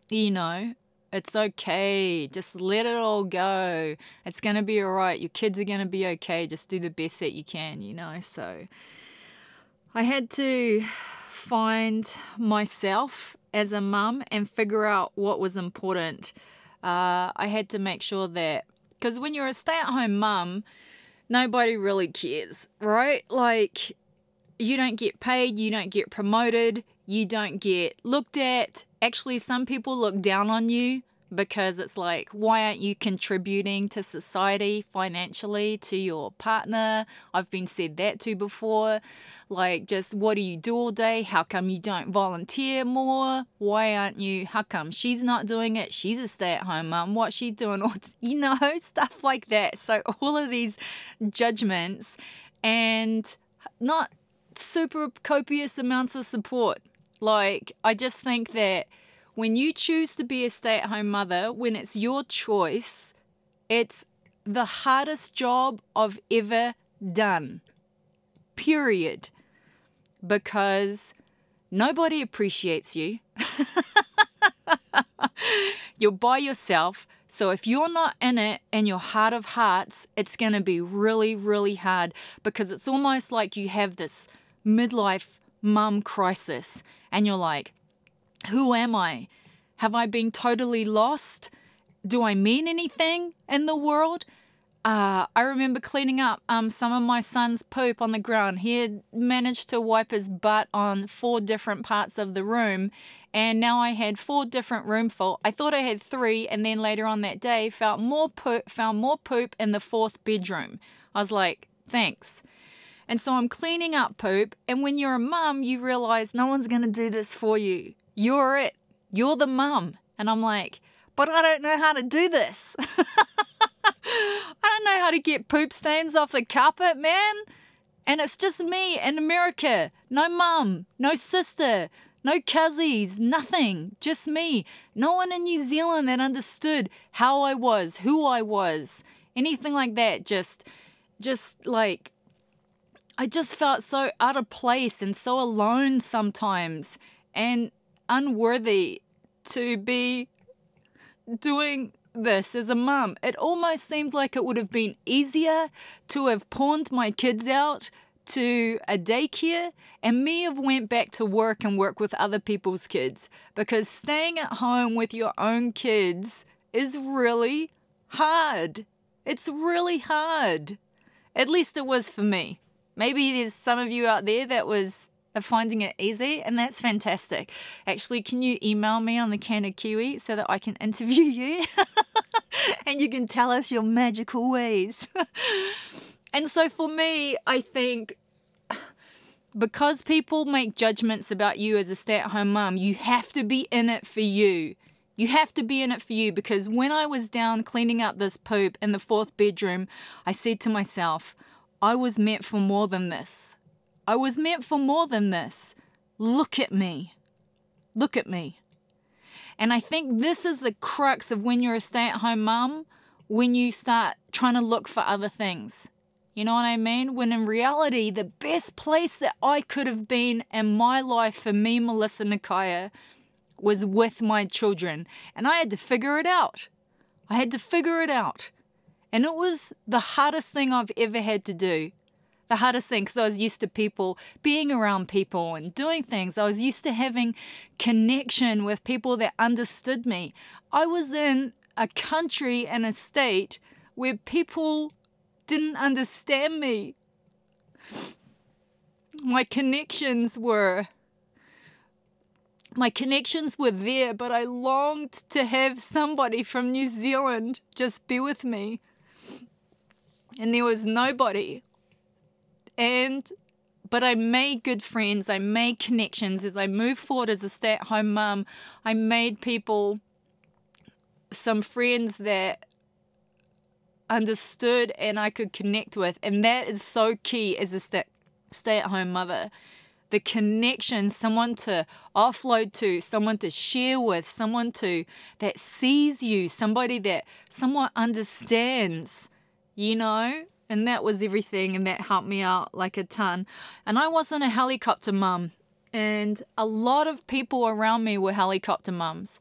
you know, it's okay. Just let it all go. It's going to be all right. Your kids are going to be okay. Just do the best that you can, you know. So I had to find myself as a mum and figure out what was important. Uh, I had to make sure that, because when you're a stay at home mum, nobody really cares, right? Like, you don't get paid, you don't get promoted, you don't get looked at. Actually, some people look down on you because it's like, why aren't you contributing to society financially to your partner? I've been said that to before. Like, just what do you do all day? How come you don't volunteer more? Why aren't you? How come she's not doing it? She's a stay at home mom. What's she doing? Or, you know, stuff like that. So, all of these judgments and not super copious amounts of support. Like, I just think that when you choose to be a stay at home mother, when it's your choice, it's the hardest job I've ever done. Period. Because nobody appreciates you. you're by yourself. So if you're not in it in your heart of hearts, it's going to be really, really hard because it's almost like you have this midlife mum crisis and you're like, who am I? Have I been totally lost? Do I mean anything in the world? uh, I remember cleaning up um, some of my son's poop on the ground. He had managed to wipe his butt on four different parts of the room, and now I had four different roomful. I thought I had three, and then later on that day, found more poop, found more poop in the fourth bedroom. I was like, thanks. And so I'm cleaning up poop, and when you're a mum, you realize no one's gonna do this for you. You're it. You're the mum. And I'm like, but I don't know how to do this. I don't know how to get poop stains off the carpet, man. And it's just me in America. No mum, no sister, no cousins, nothing. Just me. No one in New Zealand that understood how I was, who I was, anything like that. Just, just like, I just felt so out of place and so alone sometimes and unworthy to be doing this as a mum. It almost seemed like it would have been easier to have pawned my kids out to a daycare and me have went back to work and work with other people's kids because staying at home with your own kids is really hard. It's really hard. At least it was for me. Maybe there's some of you out there that was finding it easy, and that's fantastic. Actually, can you email me on the can of kiwi so that I can interview you and you can tell us your magical ways? and so for me, I think because people make judgments about you as a stay at home mum, you have to be in it for you. You have to be in it for you because when I was down cleaning up this poop in the fourth bedroom, I said to myself, I was meant for more than this. I was meant for more than this. Look at me. Look at me. And I think this is the crux of when you're a stay at home mum, when you start trying to look for other things. You know what I mean? When in reality, the best place that I could have been in my life for me, Melissa Nakaya, was with my children. And I had to figure it out. I had to figure it out. And it was the hardest thing I've ever had to do the hardest thing because I was used to people being around people and doing things. I was used to having connection with people that understood me. I was in a country and a state where people didn't understand me. My connections were my connections were there, but I longed to have somebody from New Zealand just be with me. And there was nobody and but I made good friends, I made connections as I moved forward as a stay at home mum. I made people some friends that understood and I could connect with. And that is so key as a stay, at home mother. The connection, someone to offload to, someone to share with, someone to that sees you, somebody that somewhat understands, you know? And that was everything, and that helped me out like a ton. And I wasn't a helicopter mum, and a lot of people around me were helicopter mums,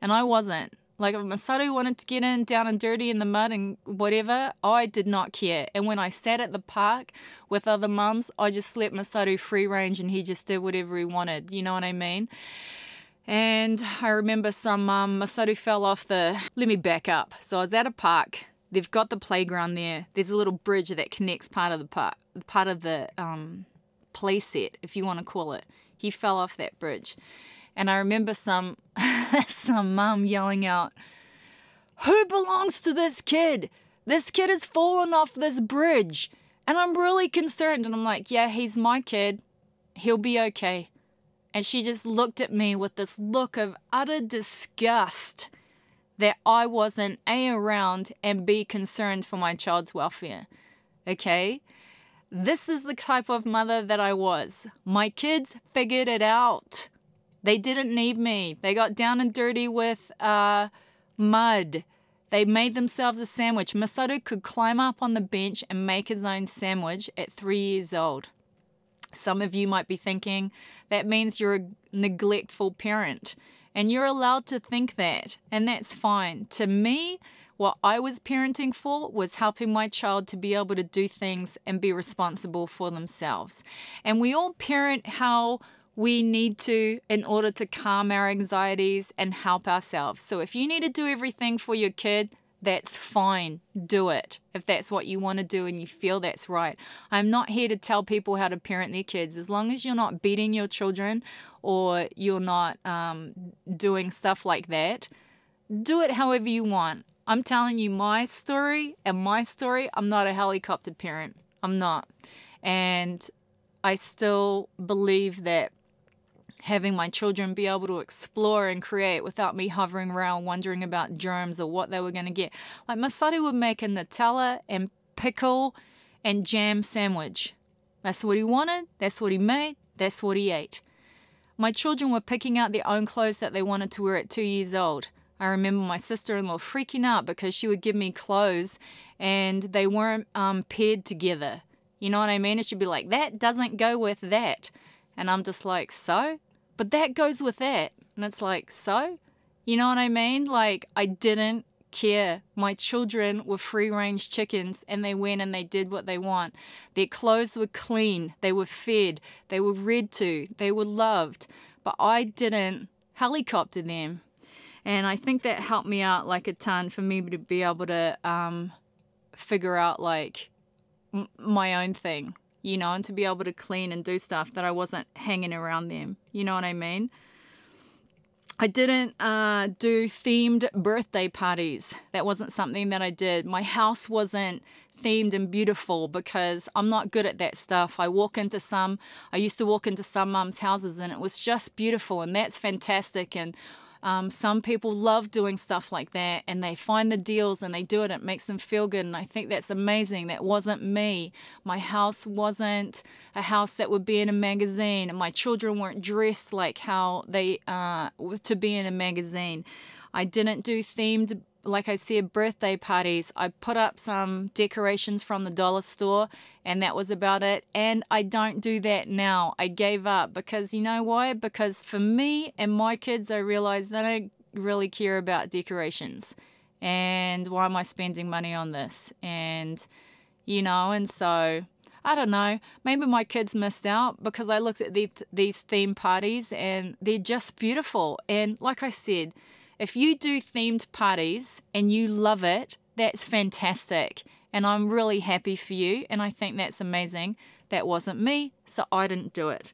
and I wasn't. Like if Masaru wanted to get in down and dirty in the mud and whatever, I did not care. And when I sat at the park with other mums, I just let Masaru free range and he just did whatever he wanted. You know what I mean? And I remember some mum, Masaru fell off the. Let me back up. So I was at a park They've got the playground there. There's a little bridge that connects part of the part of the um, play set, if you want to call it. He fell off that bridge, and I remember some some mum yelling out, "Who belongs to this kid? This kid has fallen off this bridge." And I'm really concerned, and I'm like, "Yeah, he's my kid. He'll be okay." And she just looked at me with this look of utter disgust that I wasn't A, around and B, concerned for my child's welfare. Okay? This is the type of mother that I was. My kids figured it out. They didn't need me. They got down and dirty with uh, mud. They made themselves a sandwich. Masaru could climb up on the bench and make his own sandwich at three years old. Some of you might be thinking that means you're a neglectful parent. And you're allowed to think that, and that's fine. To me, what I was parenting for was helping my child to be able to do things and be responsible for themselves. And we all parent how we need to in order to calm our anxieties and help ourselves. So if you need to do everything for your kid, That's fine. Do it if that's what you want to do and you feel that's right. I'm not here to tell people how to parent their kids. As long as you're not beating your children or you're not um, doing stuff like that, do it however you want. I'm telling you my story and my story. I'm not a helicopter parent. I'm not. And I still believe that having my children be able to explore and create without me hovering around wondering about germs or what they were going to get. Like Masaru would make a Nutella and pickle and jam sandwich. That's what he wanted, that's what he made, that's what he ate. My children were picking out their own clothes that they wanted to wear at two years old. I remember my sister in law freaking out because she would give me clothes and they weren't um, paired together. You know what I mean? It should be like, that doesn't go with that. And I'm just like, so? But that goes with that. And it's like, so? You know what I mean? Like, I didn't care. My children were free range chickens and they went and they did what they want. Their clothes were clean, they were fed, they were read to, they were loved. But I didn't helicopter them. And I think that helped me out like a ton for me to be able to um, figure out like m- my own thing, you know, and to be able to clean and do stuff that I wasn't hanging around them. You know what I mean? I didn't uh, do themed birthday parties. That wasn't something that I did. My house wasn't themed and beautiful because I'm not good at that stuff. I walk into some, I used to walk into some mums' houses and it was just beautiful and that's fantastic. And um, some people love doing stuff like that and they find the deals and they do it. It makes them feel good. And I think that's amazing. That wasn't me. My house wasn't a house that would be in a magazine. My children weren't dressed like how they, uh, to be in a magazine. I didn't do themed like I said, birthday parties. I put up some decorations from the dollar store, and that was about it. And I don't do that now. I gave up because you know why? Because for me and my kids, I realized they don't really care about decorations. And why am I spending money on this? And, you know, and so. I don't know. Maybe my kids missed out because I looked at the, these theme parties and they're just beautiful. And like I said, if you do themed parties and you love it, that's fantastic. And I'm really happy for you. And I think that's amazing. That wasn't me, so I didn't do it.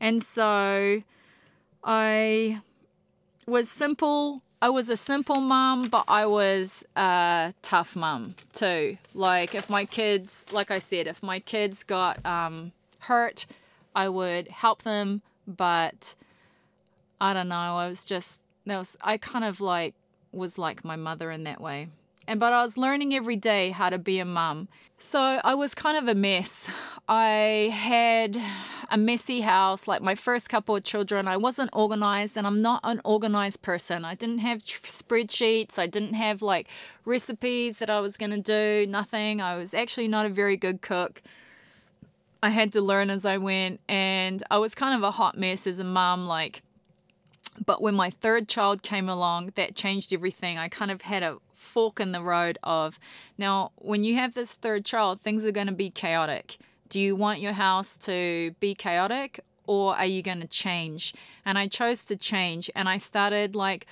And so I was simple. I was a simple mom, but I was a tough mom too. Like if my kids, like I said, if my kids got um, hurt, I would help them. But I don't know. I was just that was I kind of like was like my mother in that way. And but I was learning every day how to be a mum. So I was kind of a mess. I had a messy house, like my first couple of children. I wasn't organized and I'm not an organized person. I didn't have spreadsheets. I didn't have like recipes that I was going to do, nothing. I was actually not a very good cook. I had to learn as I went and I was kind of a hot mess as a mum like but when my third child came along, that changed everything. I kind of had a fork in the road of now, when you have this third child, things are going to be chaotic. Do you want your house to be chaotic or are you going to change? And I chose to change and I started like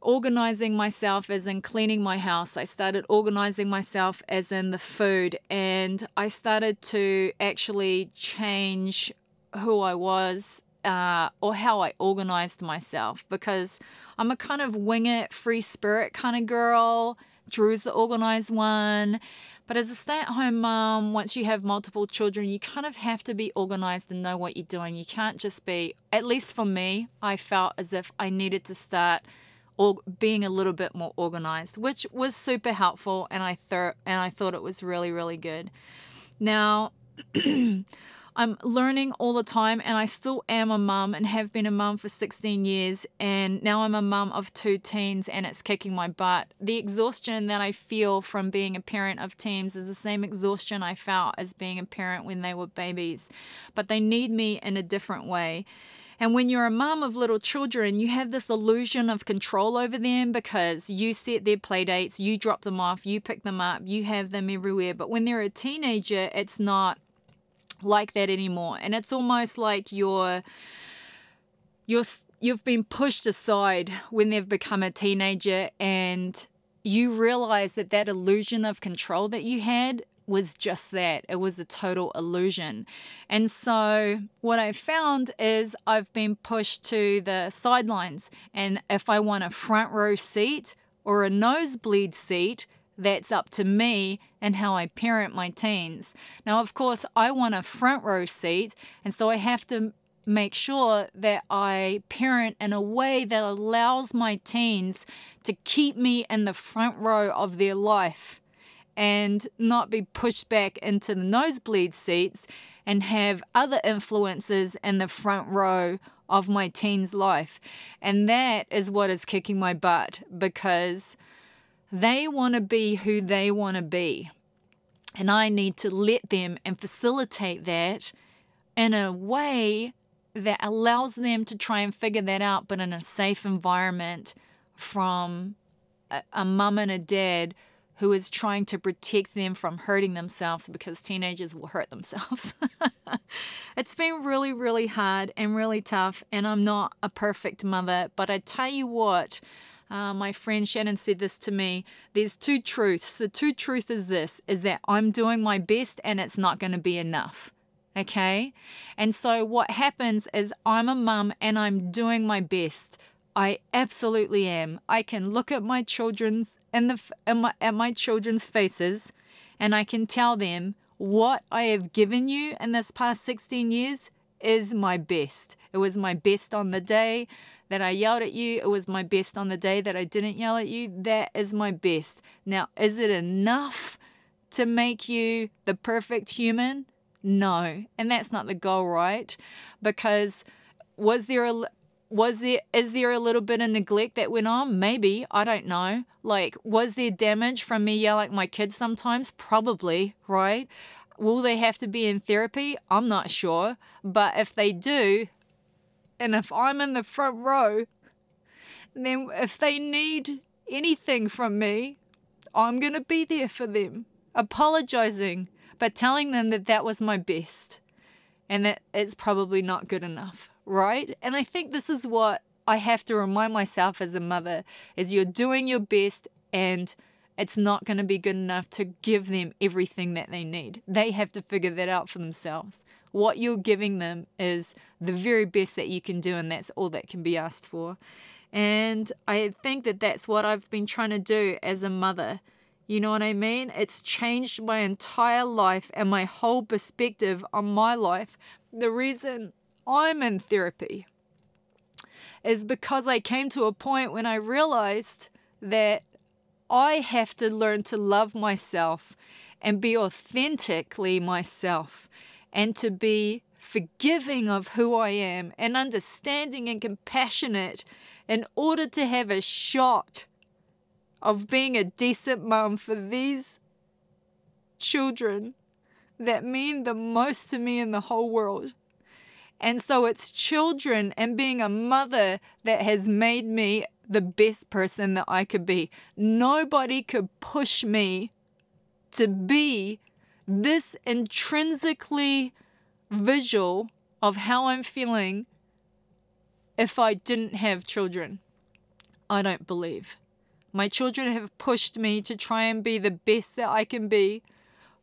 organizing myself as in cleaning my house. I started organizing myself as in the food and I started to actually change who I was uh, or how I organized myself because I'm a kind of wing it, free spirit kind of girl. Drew's the organized one. But as a stay at home mom, once you have multiple children, you kind of have to be organized and know what you're doing. You can't just be, at least for me, I felt as if I needed to start or being a little bit more organized, which was super helpful and I thought and I thought it was really, really good. Now I'm learning all the time, and I still am a mum and have been a mum for 16 years. And now I'm a mum of two teens, and it's kicking my butt. The exhaustion that I feel from being a parent of teens is the same exhaustion I felt as being a parent when they were babies, but they need me in a different way. And when you're a mum of little children, you have this illusion of control over them because you set their play dates, you drop them off, you pick them up, you have them everywhere. But when they're a teenager, it's not like that anymore and it's almost like you're you're you've been pushed aside when they've become a teenager and you realize that that illusion of control that you had was just that. It was a total illusion. And so, what I found is I've been pushed to the sidelines. And if I want a front row seat or a nosebleed seat, that's up to me and how I parent my teens. Now, of course, I want a front row seat, and so I have to make sure that I parent in a way that allows my teens to keep me in the front row of their life and not be pushed back into the nosebleed seats and have other influences in the front row of my teen's life. And that is what is kicking my butt because they want to be who they want to be. And I need to let them and facilitate that in a way that allows them to try and figure that out, but in a safe environment from a, a mum and a dad who is trying to protect them from hurting themselves because teenagers will hurt themselves. it's been really, really hard and really tough, and I'm not a perfect mother, but I tell you what, uh, my friend Shannon said this to me. There's two truths. The two truth is this: is that I'm doing my best, and it's not going to be enough. Okay, and so what happens is I'm a mum, and I'm doing my best. I absolutely am. I can look at my children's in the in my, at my children's faces, and I can tell them what I have given you in this past 16 years is my best. It was my best on the day that I yelled at you. It was my best on the day that I didn't yell at you. That is my best. Now, is it enough to make you the perfect human? No. And that's not the goal, right? Because was there a was there is there a little bit of neglect that went on maybe i don't know like was there damage from me yelling at my kids sometimes probably right will they have to be in therapy i'm not sure but if they do and if i'm in the front row then if they need anything from me i'm going to be there for them apologizing but telling them that that was my best and that it's probably not good enough right? And I think this is what I have to remind myself as a mother is you're doing your best and it's not going to be good enough to give them everything that they need. They have to figure that out for themselves. What you're giving them is the very best that you can do, and that's all that can be asked for. And I think that that's what I've been trying to do as a mother. You know what I mean? It's changed my entire life and my whole perspective on my life. The reason I'm in therapy is because I came to a point when I realized that I have to learn to love myself and be authentically myself and to be forgiving of who I am and understanding and compassionate in order to have a shot of being a decent mom for these children that mean the most to me in the whole world. And so it's children and being a mother that has made me the best person that I could be. Nobody could push me to be this intrinsically visual of how I'm feeling if I didn't have children. I don't believe. My children have pushed me to try and be the best that I can be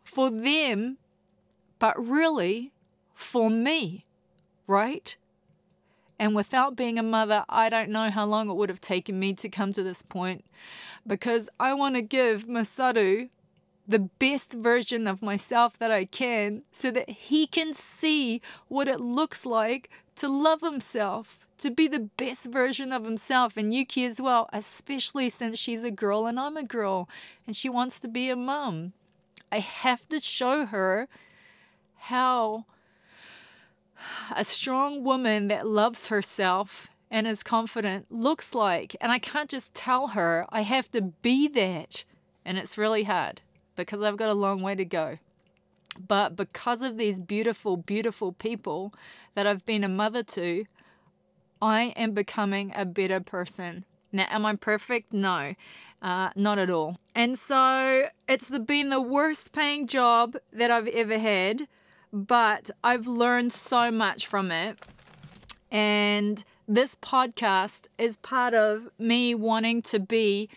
for them, but really for me right? And without being a mother, I don't know how long it would have taken me to come to this point because I want to give Masaru the best version of myself that I can so that he can see what it looks like to love himself, to be the best version of himself, and Yuki as well, especially since she's a girl and I'm a girl and she wants to be a mum. I have to show her how a strong woman that loves herself and is confident looks like. And I can't just tell her, I have to be that. And it's really hard because I've got a long way to go. But because of these beautiful, beautiful people that I've been a mother to, I am becoming a better person. Now, am I perfect? No, uh, not at all. And so it's the, been the worst paying job that I've ever had but I've learned so much from it. And this podcast is part of me wanting to be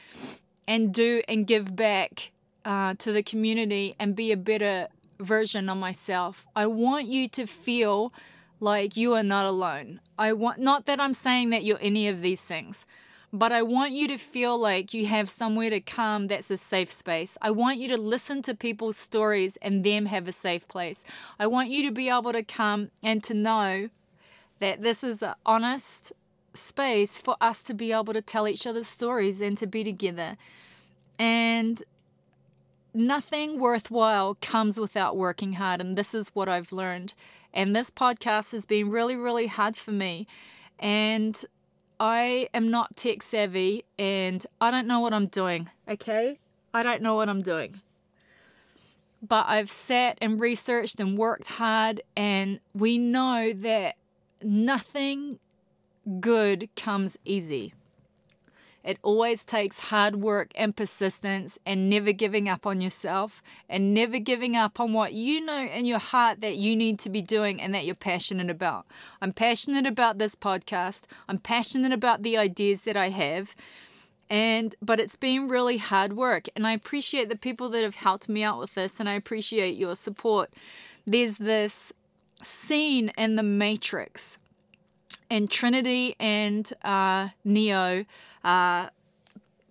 and do and give back uh, to the community and be a better version of myself. I want you to feel like you are not alone. I want not that I'm saying that you're any of these things, but I want you to feel like you have somewhere to come that's a safe space. I want you to listen to people's stories and them have a safe place. I want you to be able to come and to know that this is an honest space for us to be able to tell each other's stories and to be together. And nothing worthwhile comes without working hard. And this is what I've learned. And this podcast has been really, really hard for me. And I am not tech savvy and I don't know what I'm doing. Okay? I don't know what I'm doing. But I've sat and researched and worked hard, and we know that nothing good comes easy. It always takes hard work and persistence and never giving up on yourself and never giving up on what you know in your heart that you need to be doing and that you're passionate about. I'm passionate about this podcast. I'm passionate about the ideas that I have. And but it's been really hard work and I appreciate the people that have helped me out with this and I appreciate your support. There's this scene in the Matrix and Trinity and uh, Neo. Uh,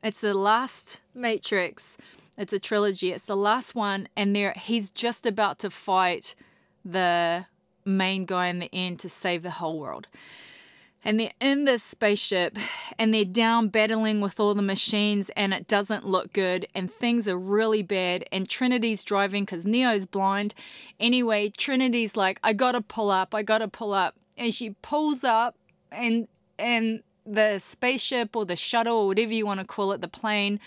it's the last Matrix. It's a trilogy. It's the last one, and there he's just about to fight the main guy in the end to save the whole world. And they're in this spaceship and they're down battling with all the machines, and it doesn't look good, and things are really bad. And Trinity's driving because Neo's blind. Anyway, Trinity's like, I gotta pull up, I gotta pull up and she pulls up and and the spaceship or the shuttle or whatever you want to call it the plane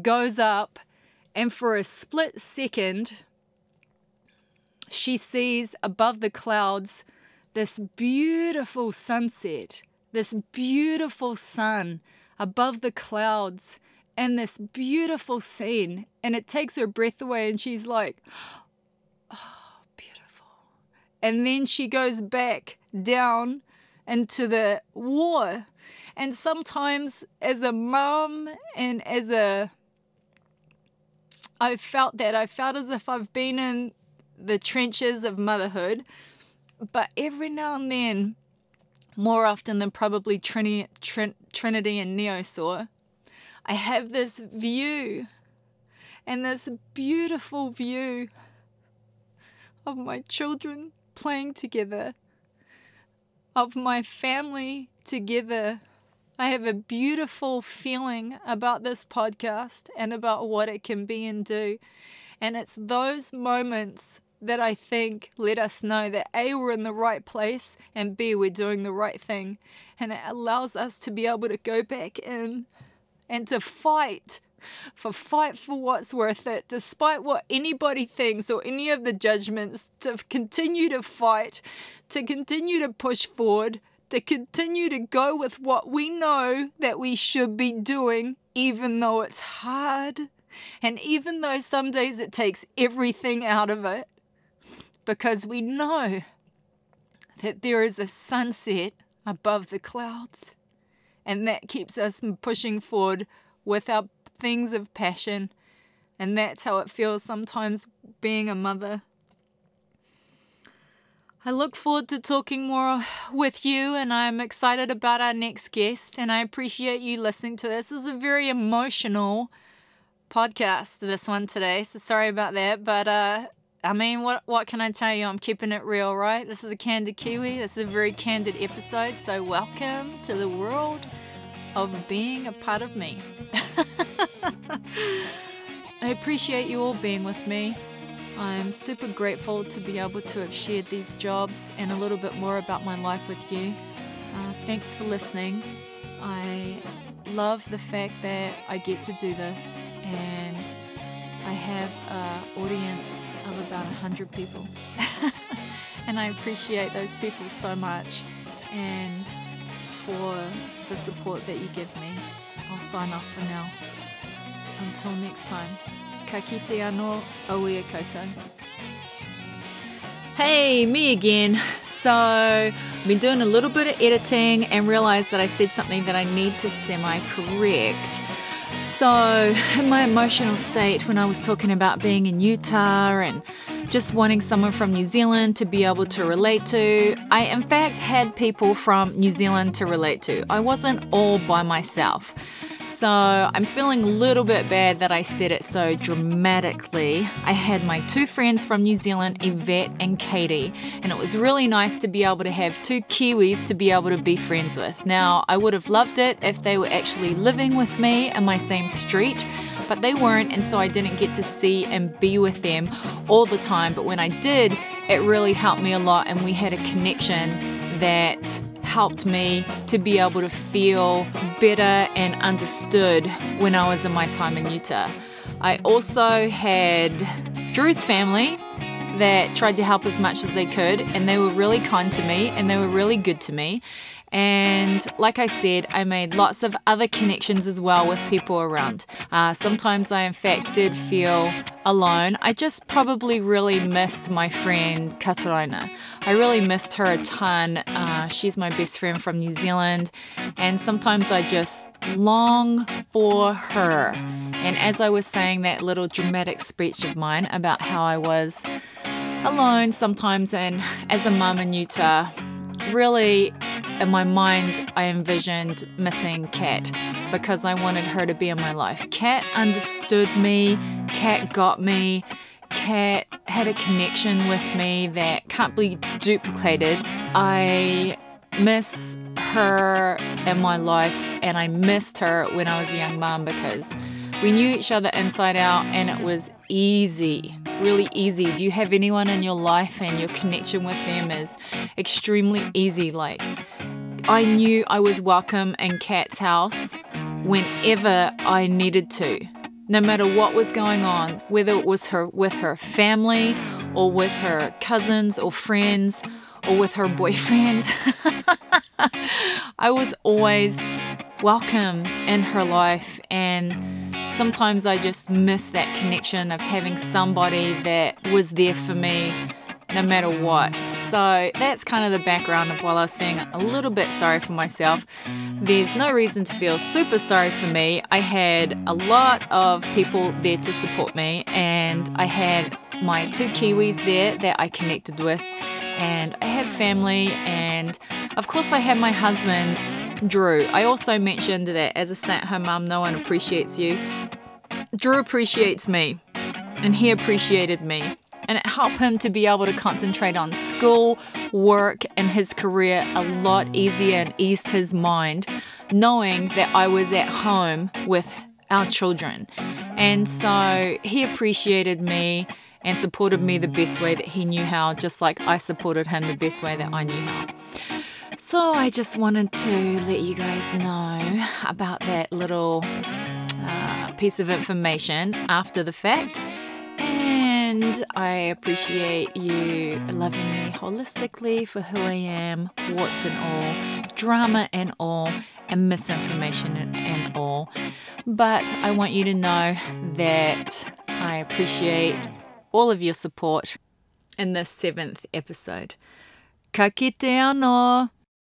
goes up and for a split second she sees above the clouds this beautiful sunset this beautiful sun above the clouds and this beautiful scene. And it takes her breath away and she's like oh and then she goes back down into the war. And sometimes, as a mom and as a I felt that. I felt as if I've been in the trenches of motherhood. But every now and then, more often than probably Trini, Trin, Trinity and Neo saw, I have this view and this beautiful view of my children playing together of my family together. I have a beautiful feeling about this podcast and about what it can be and do. And it's those moments that I think let us know that A, we're in the right place, and B, we're doing the right thing. And it allows us to be able to go back in and to fight for fight for what's worth it, despite what anybody thinks or any of the judgments, to continue to fight, to continue to push forward, to continue to go with what we know that we should be doing, even though it's hard. And even though some days it takes everything out of it, because we know that there is a sunset above the clouds, and that keeps us pushing forward with our things of passion. And that's how it feels sometimes being a mother. I look forward to talking more with you, and I'm excited about our next guest. And I appreciate you listening to this. This is a very emotional podcast, this one today. So sorry about that. But uh, I mean, what what can I tell you? I'm keeping it real, right? This is a candid Kiwi. This is a very candid episode. So welcome to the world of being a part of me. I appreciate you all being with me. I'm super grateful to be able to have shared these jobs and a little bit more about my life with you. Uh, thanks for listening. I love the fact that I get to do this and I have an audience of about 100 people. and I appreciate those people so much and for the support that you give me. I'll sign off for now. Until next time, ka anō koutou. Hey, me again. So, I've been doing a little bit of editing and realized that I said something that I need to semi correct. So, in my emotional state, when I was talking about being in Utah and just wanting someone from New Zealand to be able to relate to, I in fact had people from New Zealand to relate to. I wasn't all by myself. So I'm feeling a little bit bad that I said it so dramatically. I had my two friends from New Zealand, Yvette and Katie, and it was really nice to be able to have two Kiwis to be able to be friends with. Now, I would have loved it if they were actually living with me in my same street, but they weren't, and so I didn't get to see and be with them all the time. But when I did, it really helped me a lot, and we had a connection that helped me to be able to feel better and understood when I was in my time in Utah. I also had Drew's family that tried to help as much as they could, and they were really kind to me and they were really good to me. And like I said, I made lots of other connections as well with people around. Uh, sometimes I, in fact, did feel alone. I just probably really missed my friend Katarina. I really missed her a ton. Uh, she's my best friend from New Zealand. And sometimes I just long for her. And as I was saying that little dramatic speech of mine about how I was alone sometimes and as a mum in Utah, really in my mind, I envisioned missing Kat because I wanted her to be in my life. Kat understood me, Kat got me, Kat had a connection with me that can't be duplicated. I miss her in my life and I missed her when I was a young mum because we knew each other inside out and it was easy, really easy. Do you have anyone in your life and your connection with them is extremely easy? Like, I knew I was welcome in Kat's house whenever I needed to. No matter what was going on, whether it was her with her family or with her cousins or friends or with her boyfriend. I was always welcome in her life and sometimes I just miss that connection of having somebody that was there for me no matter what. So that's kind of the background of why I was feeling a little bit sorry for myself. There's no reason to feel super sorry for me. I had a lot of people there to support me, and I had my two Kiwis there that I connected with, and I had family, and of course, I had my husband Drew. I also mentioned that as a stay at home mum, no one appreciates you. Drew appreciates me, and he appreciated me. And it helped him to be able to concentrate on school, work, and his career a lot easier and eased his mind, knowing that I was at home with our children. And so he appreciated me and supported me the best way that he knew how, just like I supported him the best way that I knew how. So I just wanted to let you guys know about that little uh, piece of information after the fact. And I appreciate you loving me holistically for who I am, what's and all, drama and all, and misinformation and all. But I want you to know that I appreciate all of your support in this seventh episode. Ka kite anō!